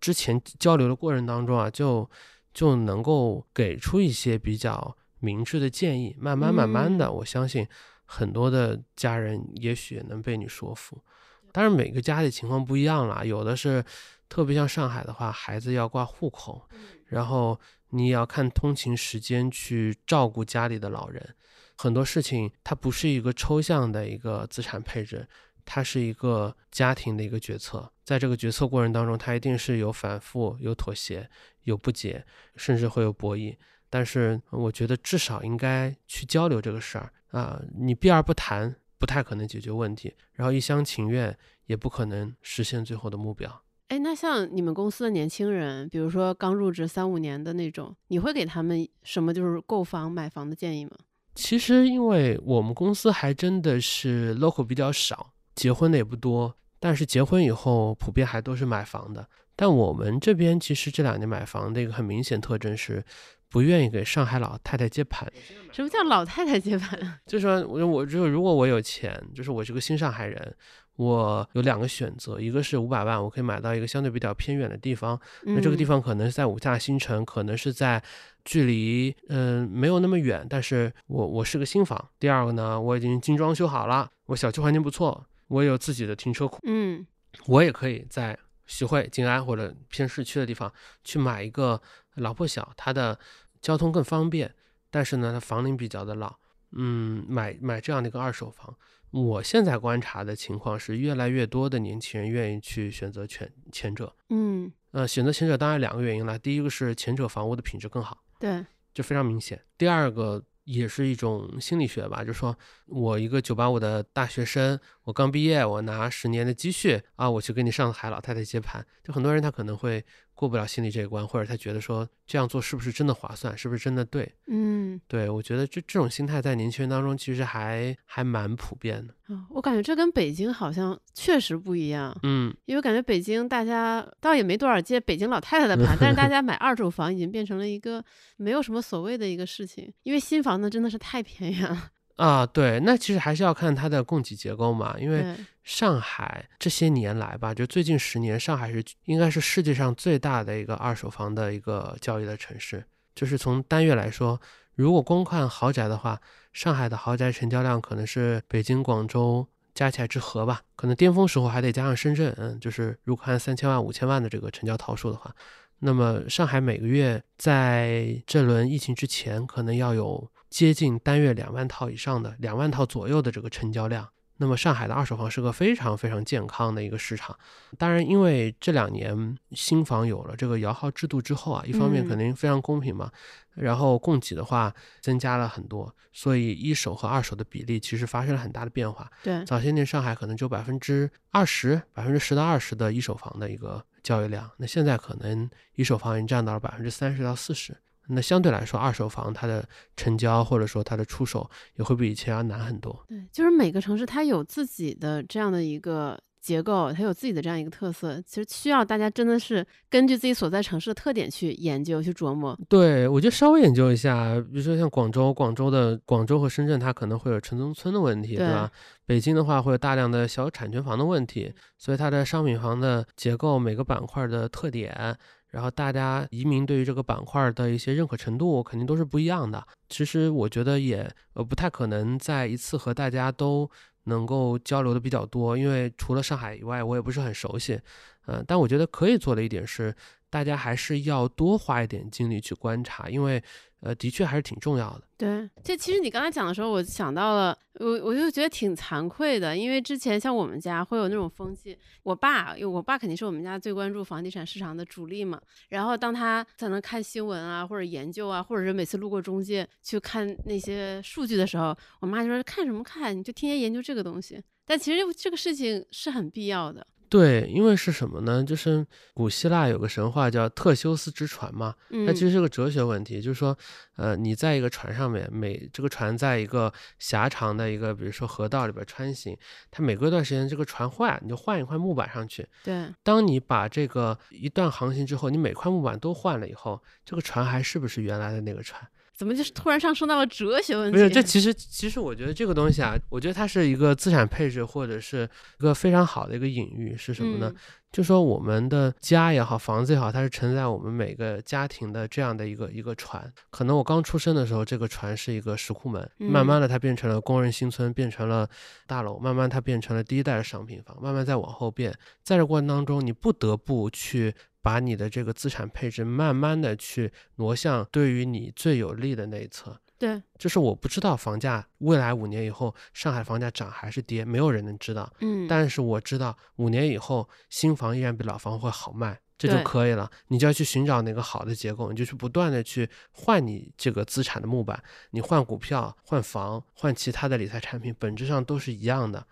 之前交流的过程当中啊，就就能够给出一些比较明智的建议。慢慢慢慢的，我相信。很多的家人也许能被你说服，当然每个家里情况不一样啦。有的是特别像上海的话，孩子要挂户口，然后你也要看通勤时间去照顾家里的老人。很多事情它不是一个抽象的一个资产配置，它是一个家庭的一个决策。在这个决策过程当中，它一定是有反复、有妥协、有不解，甚至会有博弈。但是我觉得至少应该去交流这个事儿。啊，你避而不谈，不太可能解决问题；然后一厢情愿，也不可能实现最后的目标。哎，那像你们公司的年轻人，比如说刚入职三五年的那种，你会给他们什么就是购房、买房的建议吗？其实，因为我们公司还真的是 local 比较少，结婚的也不多，但是结婚以后普遍还都是买房的。但我们这边其实这两年买房的一个很明显特征是。不愿意给上海老太太接盘。什么叫老太太接盘？[LAUGHS] 就是说，我我就如果我有钱，就是我是个新上海人，我有两个选择，一个是五百万，我可以买到一个相对比较偏远的地方，那这个地方可能是在五大新城，可能是在距离嗯没有那么远，但是我我是个新房。第二个呢，我已经精装修好了，我小区环境不错，我有自己的停车库，嗯，我也可以在徐汇、静安或者偏市区的地方去买一个。老破小，它的交通更方便，但是呢，它房龄比较的老。嗯，买买这样的一个二手房，我现在观察的情况是，越来越多的年轻人愿意去选择前前者。嗯，呃，选择前者当然两个原因了，第一个是前者房屋的品质更好，对，就非常明显。第二个。也是一种心理学吧，就是说我一个九八五的大学生，我刚毕业，我拿十年的积蓄啊，我去给你上海老太太接盘，就很多人他可能会过不了心理这一关，或者他觉得说这样做是不是真的划算，是不是真的对？嗯，对我觉得这这种心态在年轻人当中其实还还蛮普遍的。啊我感觉这跟北京好像确实不一样。嗯，因为感觉北京大家倒也没多少接北京老太太的盘，[LAUGHS] 但是大家买二手房已经变成了一个没有什么所谓的一个事情，因为新房。呢真的是太便宜了啊！对，那其实还是要看它的供给结构嘛。因为上海这些年来吧，就最近十年，上海是应该是世界上最大的一个二手房的一个交易的城市。就是从单月来说，如果光看豪宅的话，上海的豪宅成交量可能是北京、广州加起来之和吧。可能巅峰时候还得加上深圳，嗯，就是如果看三千万、五千万的这个成交套数的话，那么上海每个月在这轮疫情之前，可能要有。接近单月两万套以上的两万套左右的这个成交量，那么上海的二手房是个非常非常健康的一个市场。当然，因为这两年新房有了这个摇号制度之后啊，一方面肯定非常公平嘛，然后供给的话增加了很多，所以一手和二手的比例其实发生了很大的变化。对，早些年上海可能就百分之二十、百分之十到二十的一手房的一个交易量，那现在可能一手房已经占到了百分之三十到四十。那相对来说，二手房它的成交或者说它的出手也会比以前要难很多。对，就是每个城市它有自己的这样的一个结构，它有自己的这样一个特色，其实需要大家真的是根据自己所在城市的特点去研究、去琢磨。对，我觉得稍微研究一下，比如说像广州，广州的广州和深圳，它可能会有城中村的问题，对吧？北京的话会有大量的小产权房的问题，所以它的商品房的结构每个板块的特点。然后大家移民对于这个板块的一些认可程度肯定都是不一样的。其实我觉得也呃不太可能在一次和大家都能够交流的比较多，因为除了上海以外，我也不是很熟悉。嗯，但我觉得可以做的一点是，大家还是要多花一点精力去观察，因为呃，的确还是挺重要的。对，这其实你刚才讲的时候，我想到了，我我就觉得挺惭愧的，因为之前像我们家会有那种风气，我爸，因为我爸肯定是我们家最关注房地产市场的主力嘛，然后当他在那看新闻啊，或者研究啊，或者是每次路过中介去看那些数据的时候，我妈就说看什么看，你就天天研究这个东西，但其实这个事情是很必要的。对，因为是什么呢？就是古希腊有个神话叫特修斯之船嘛，它其实是个哲学问题，就是说，呃，你在一个船上面，每这个船在一个狭长的一个，比如说河道里边穿行，它每隔一段时间这个船坏，你就换一块木板上去。对，当你把这个一段航行之后，你每块木板都换了以后，这个船还是不是原来的那个船？怎么就是突然上升到了哲学问题？没有，这其实其实我觉得这个东西啊，我觉得它是一个资产配置或者是一个非常好的一个隐喻，是什么呢？就说我们的家也好，房子也好，它是承载我们每个家庭的这样的一个一个船。可能我刚出生的时候，这个船是一个石库门，慢慢的它变成了工人新村，变成了大楼，慢慢它变成了第一代的商品房，慢慢再往后变，在这过程当中，你不得不去。把你的这个资产配置慢慢的去挪向对于你最有利的那一侧。对，就是我不知道房价未来五年以后上海房价涨还是跌，没有人能知道。嗯，但是我知道五年以后新房依然比老房会好卖，这就可以了。你就要去寻找那个好的结构，你就去不断的去换你这个资产的木板，你换股票、换房、换其他的理财产品，本质上都是一样的。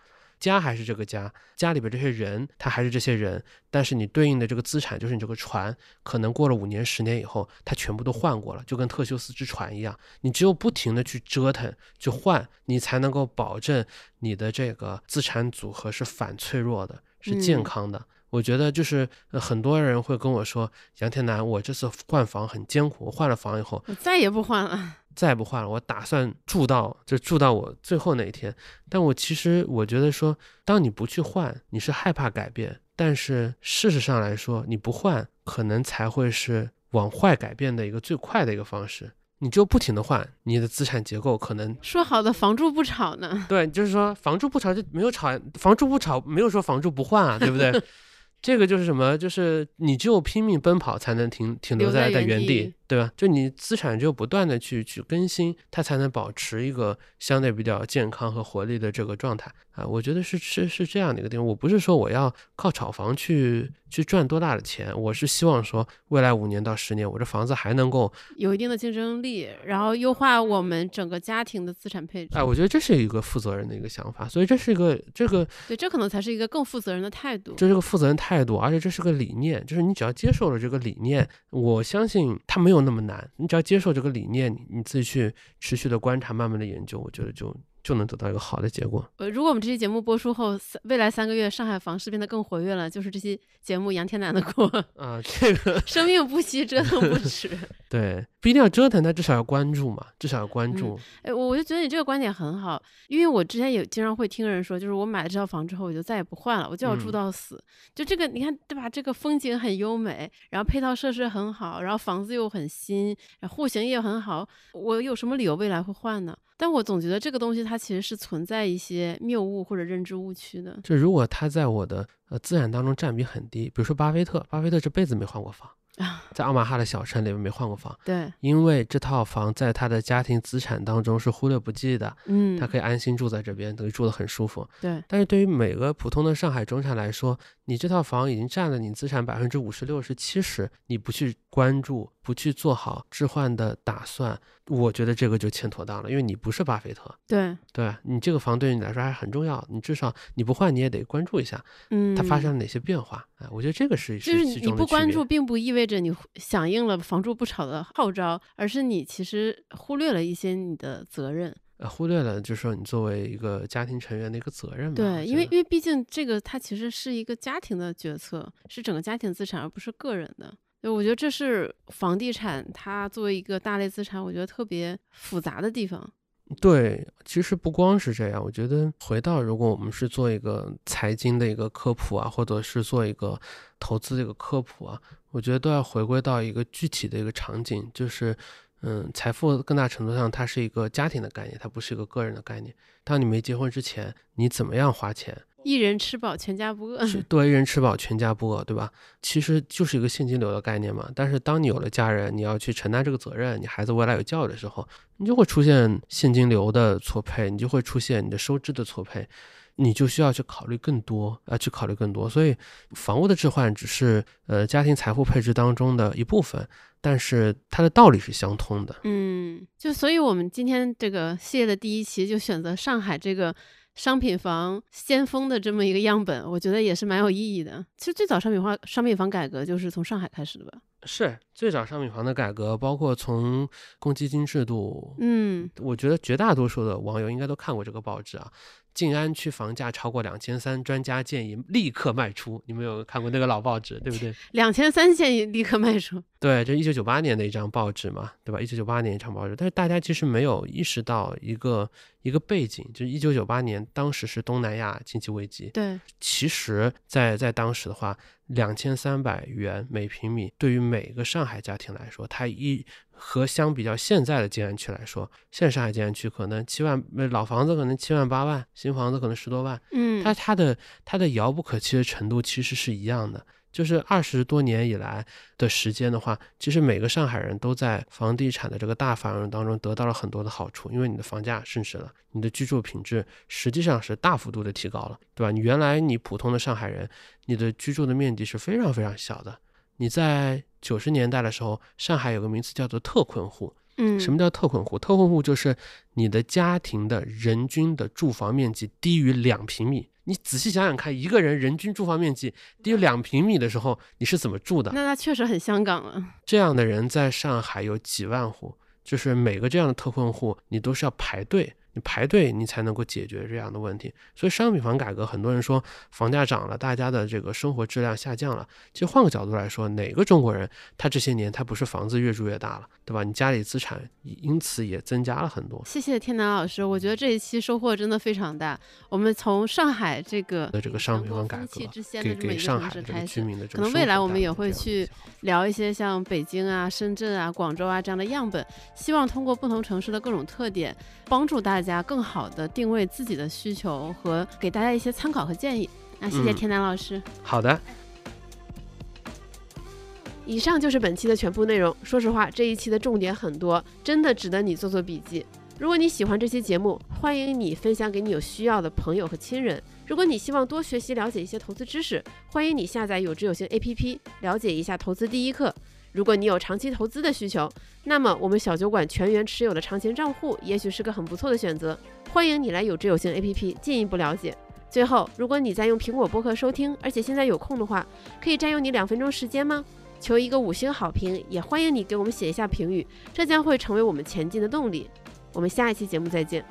家还是这个家，家里边这些人，他还是这些人，但是你对应的这个资产就是你这个船，可能过了五年、十年以后，它全部都换过了，就跟特修斯之船一样，你只有不停的去折腾、去换，你才能够保证你的这个资产组合是反脆弱的，是健康的。我觉得就是很多人会跟我说，杨天南，我这次换房很艰苦，我换了房以后，我再也不换了。再不换了，我打算住到就住到我最后那一天。但我其实我觉得说，当你不去换，你是害怕改变；但是事实上来说，你不换，可能才会是往坏改变的一个最快的一个方式。你就不停的换，你的资产结构可能说好的房住不炒呢？对，就是说房住不炒就没有炒，房住不炒没有说房住不换啊，对不对？[LAUGHS] 这个就是什么？就是你只有拼命奔跑，才能停停留在在原地。对吧？就你资产只有不断的去去更新，它才能保持一个相对比较健康和活力的这个状态啊。我觉得是是是这样的一个地方。我不是说我要靠炒房去去赚多大的钱，我是希望说未来五年到十年，我这房子还能够有一定的竞争力，然后优化我们整个家庭的资产配置。哎，我觉得这是一个负责任的一个想法，所以这是一个这个对，这可能才是一个更负责任的态度。这是个负责任态度，而且这是个理念，就是你只要接受了这个理念，我相信他没有。有那么难，你只要接受这个理念，你你自己去持续的观察，慢慢的研究，我觉得就。就能得到一个好的结果。呃，如果我们这期节目播出后，未来三个月上海房市变得更活跃了，就是这期节目杨天南的锅啊。这个生命不息，折腾不止。对，不一定要折腾，但至少要关注嘛，至少要关注。哎，我我就觉得你这个观点很好，因为我之前也经常会听人说，就是我买了这套房之后，我就再也不换了，我就要住到死。就这个，你看对吧？这个风景很优美，然后配套设施很好，然后房子又很新，户型也很好，我有什么理由未来会换呢？但我总觉得这个东西它其实是存在一些谬误或者认知误区的。就如果它在我的呃资产当中占比很低，比如说巴菲特，巴菲特这辈子没换过房。在奥马哈的小城里面没换过房，对，因为这套房在他的家庭资产当中是忽略不计的，嗯，他可以安心住在这边，等于住得很舒服，对。但是对于每个普通的上海中产来说，你这套房已经占了你资产百分之五十、六十、七十，你不去关注，不去做好置换的打算，我觉得这个就欠妥当了，因为你不是巴菲特，对，对你这个房对于你来说还是很重要，你至少你不换你也得关注一下，嗯，它发生了哪些变化，哎，我觉得这个是就是你不关注，并不意味着你响应了房住不炒的号召，而是你其实忽略了一些你的责任。呃，忽略了就是说你作为一个家庭成员的一个责任嘛。对，因为因为毕竟这个它其实是一个家庭的决策，是整个家庭资产，而不是个人的。对，我觉得这是房地产它作为一个大类资产，我觉得特别复杂的地方。对，其实不光是这样，我觉得回到如果我们是做一个财经的一个科普啊，或者是做一个投资的一个科普啊，我觉得都要回归到一个具体的一个场景，就是，嗯，财富更大程度上它是一个家庭的概念，它不是一个个人的概念。当你没结婚之前，你怎么样花钱？一人吃饱全家不饿。是多一人吃饱全家不饿，对吧？其实就是一个现金流的概念嘛。但是当你有了家人，你要去承担这个责任，你孩子未来有教育的时候，你就会出现现金流的错配，你就会出现你的收支的错配。你就需要去考虑更多啊，去考虑更多。所以，房屋的置换只是呃家庭财富配置当中的一部分，但是它的道理是相通的。嗯，就所以我们今天这个系列的第一期就选择上海这个商品房先锋的这么一个样本，我觉得也是蛮有意义的。其实最早商品化商品房改革就是从上海开始的吧？是最早商品房的改革，包括从公积金制度。嗯，我觉得绝大多数的网友应该都看过这个报纸啊。静安区房价超过两千三，专家建议立刻卖出。你们有看过那个老报纸，对不对？[LAUGHS] 两千三建议立刻卖出。对，这一九九八年的一张报纸嘛，对吧？一九九八年一张报纸，但是大家其实没有意识到一个一个背景，就是一九九八年当时是东南亚经济危机。对，其实，在在当时的话，两千三百元每平米对于每个上海家庭来说，它一。和相比较现在的静安区来说，现在上海静安区可能七万，老房子可能七万八万，新房子可能十多万，嗯，它它的它的遥不可及的程度其实是一样的。就是二十多年以来的时间的话，其实每个上海人都在房地产的这个大繁荣当中得到了很多的好处，因为你的房价升值了，你的居住品质实际上是大幅度的提高了，对吧？你原来你普通的上海人，你的居住的面积是非常非常小的。你在九十年代的时候，上海有个名词叫做特困户。嗯，什么叫特困户？特困户就是你的家庭的人均的住房面积低于两平米。你仔细想想看，一个人人均住房面积低于两平米的时候，你是怎么住的？那他确实很香港啊。这样的人在上海有几万户，就是每个这样的特困户，你都是要排队。你排队，你才能够解决这样的问题。所以商品房改革，很多人说房价涨了，大家的这个生活质量下降了。其实换个角度来说，哪个中国人他这些年他不是房子越住越大了，对吧？你家里资产因此也增加了很多。谢谢天南老师，我觉得这一期收获真的非常大。我们从上海这个的这个商品房改革，给给上海这个居民的这个可能未来我们也会去聊一些像北京啊、深圳啊、广州啊这样的样本，希望通过不同城市的各种特点，帮助大家。家更好的定位自己的需求和给大家一些参考和建议。那谢谢天南老师。好的，以上就是本期的全部内容。说实话，这一期的重点很多，真的值得你做做笔记。如果你喜欢这期节目，欢迎你分享给你有需要的朋友和亲人。如果你希望多学习了解一些投资知识，欢迎你下载有知有行 APP，了解一下投资第一课。如果你有长期投资的需求，那么我们小酒馆全员持有的长钱账户也许是个很不错的选择。欢迎你来有知有行 APP 进一步了解。最后，如果你在用苹果播客收听，而且现在有空的话，可以占用你两分钟时间吗？求一个五星好评，也欢迎你给我们写一下评语，这将会成为我们前进的动力。我们下一期节目再见。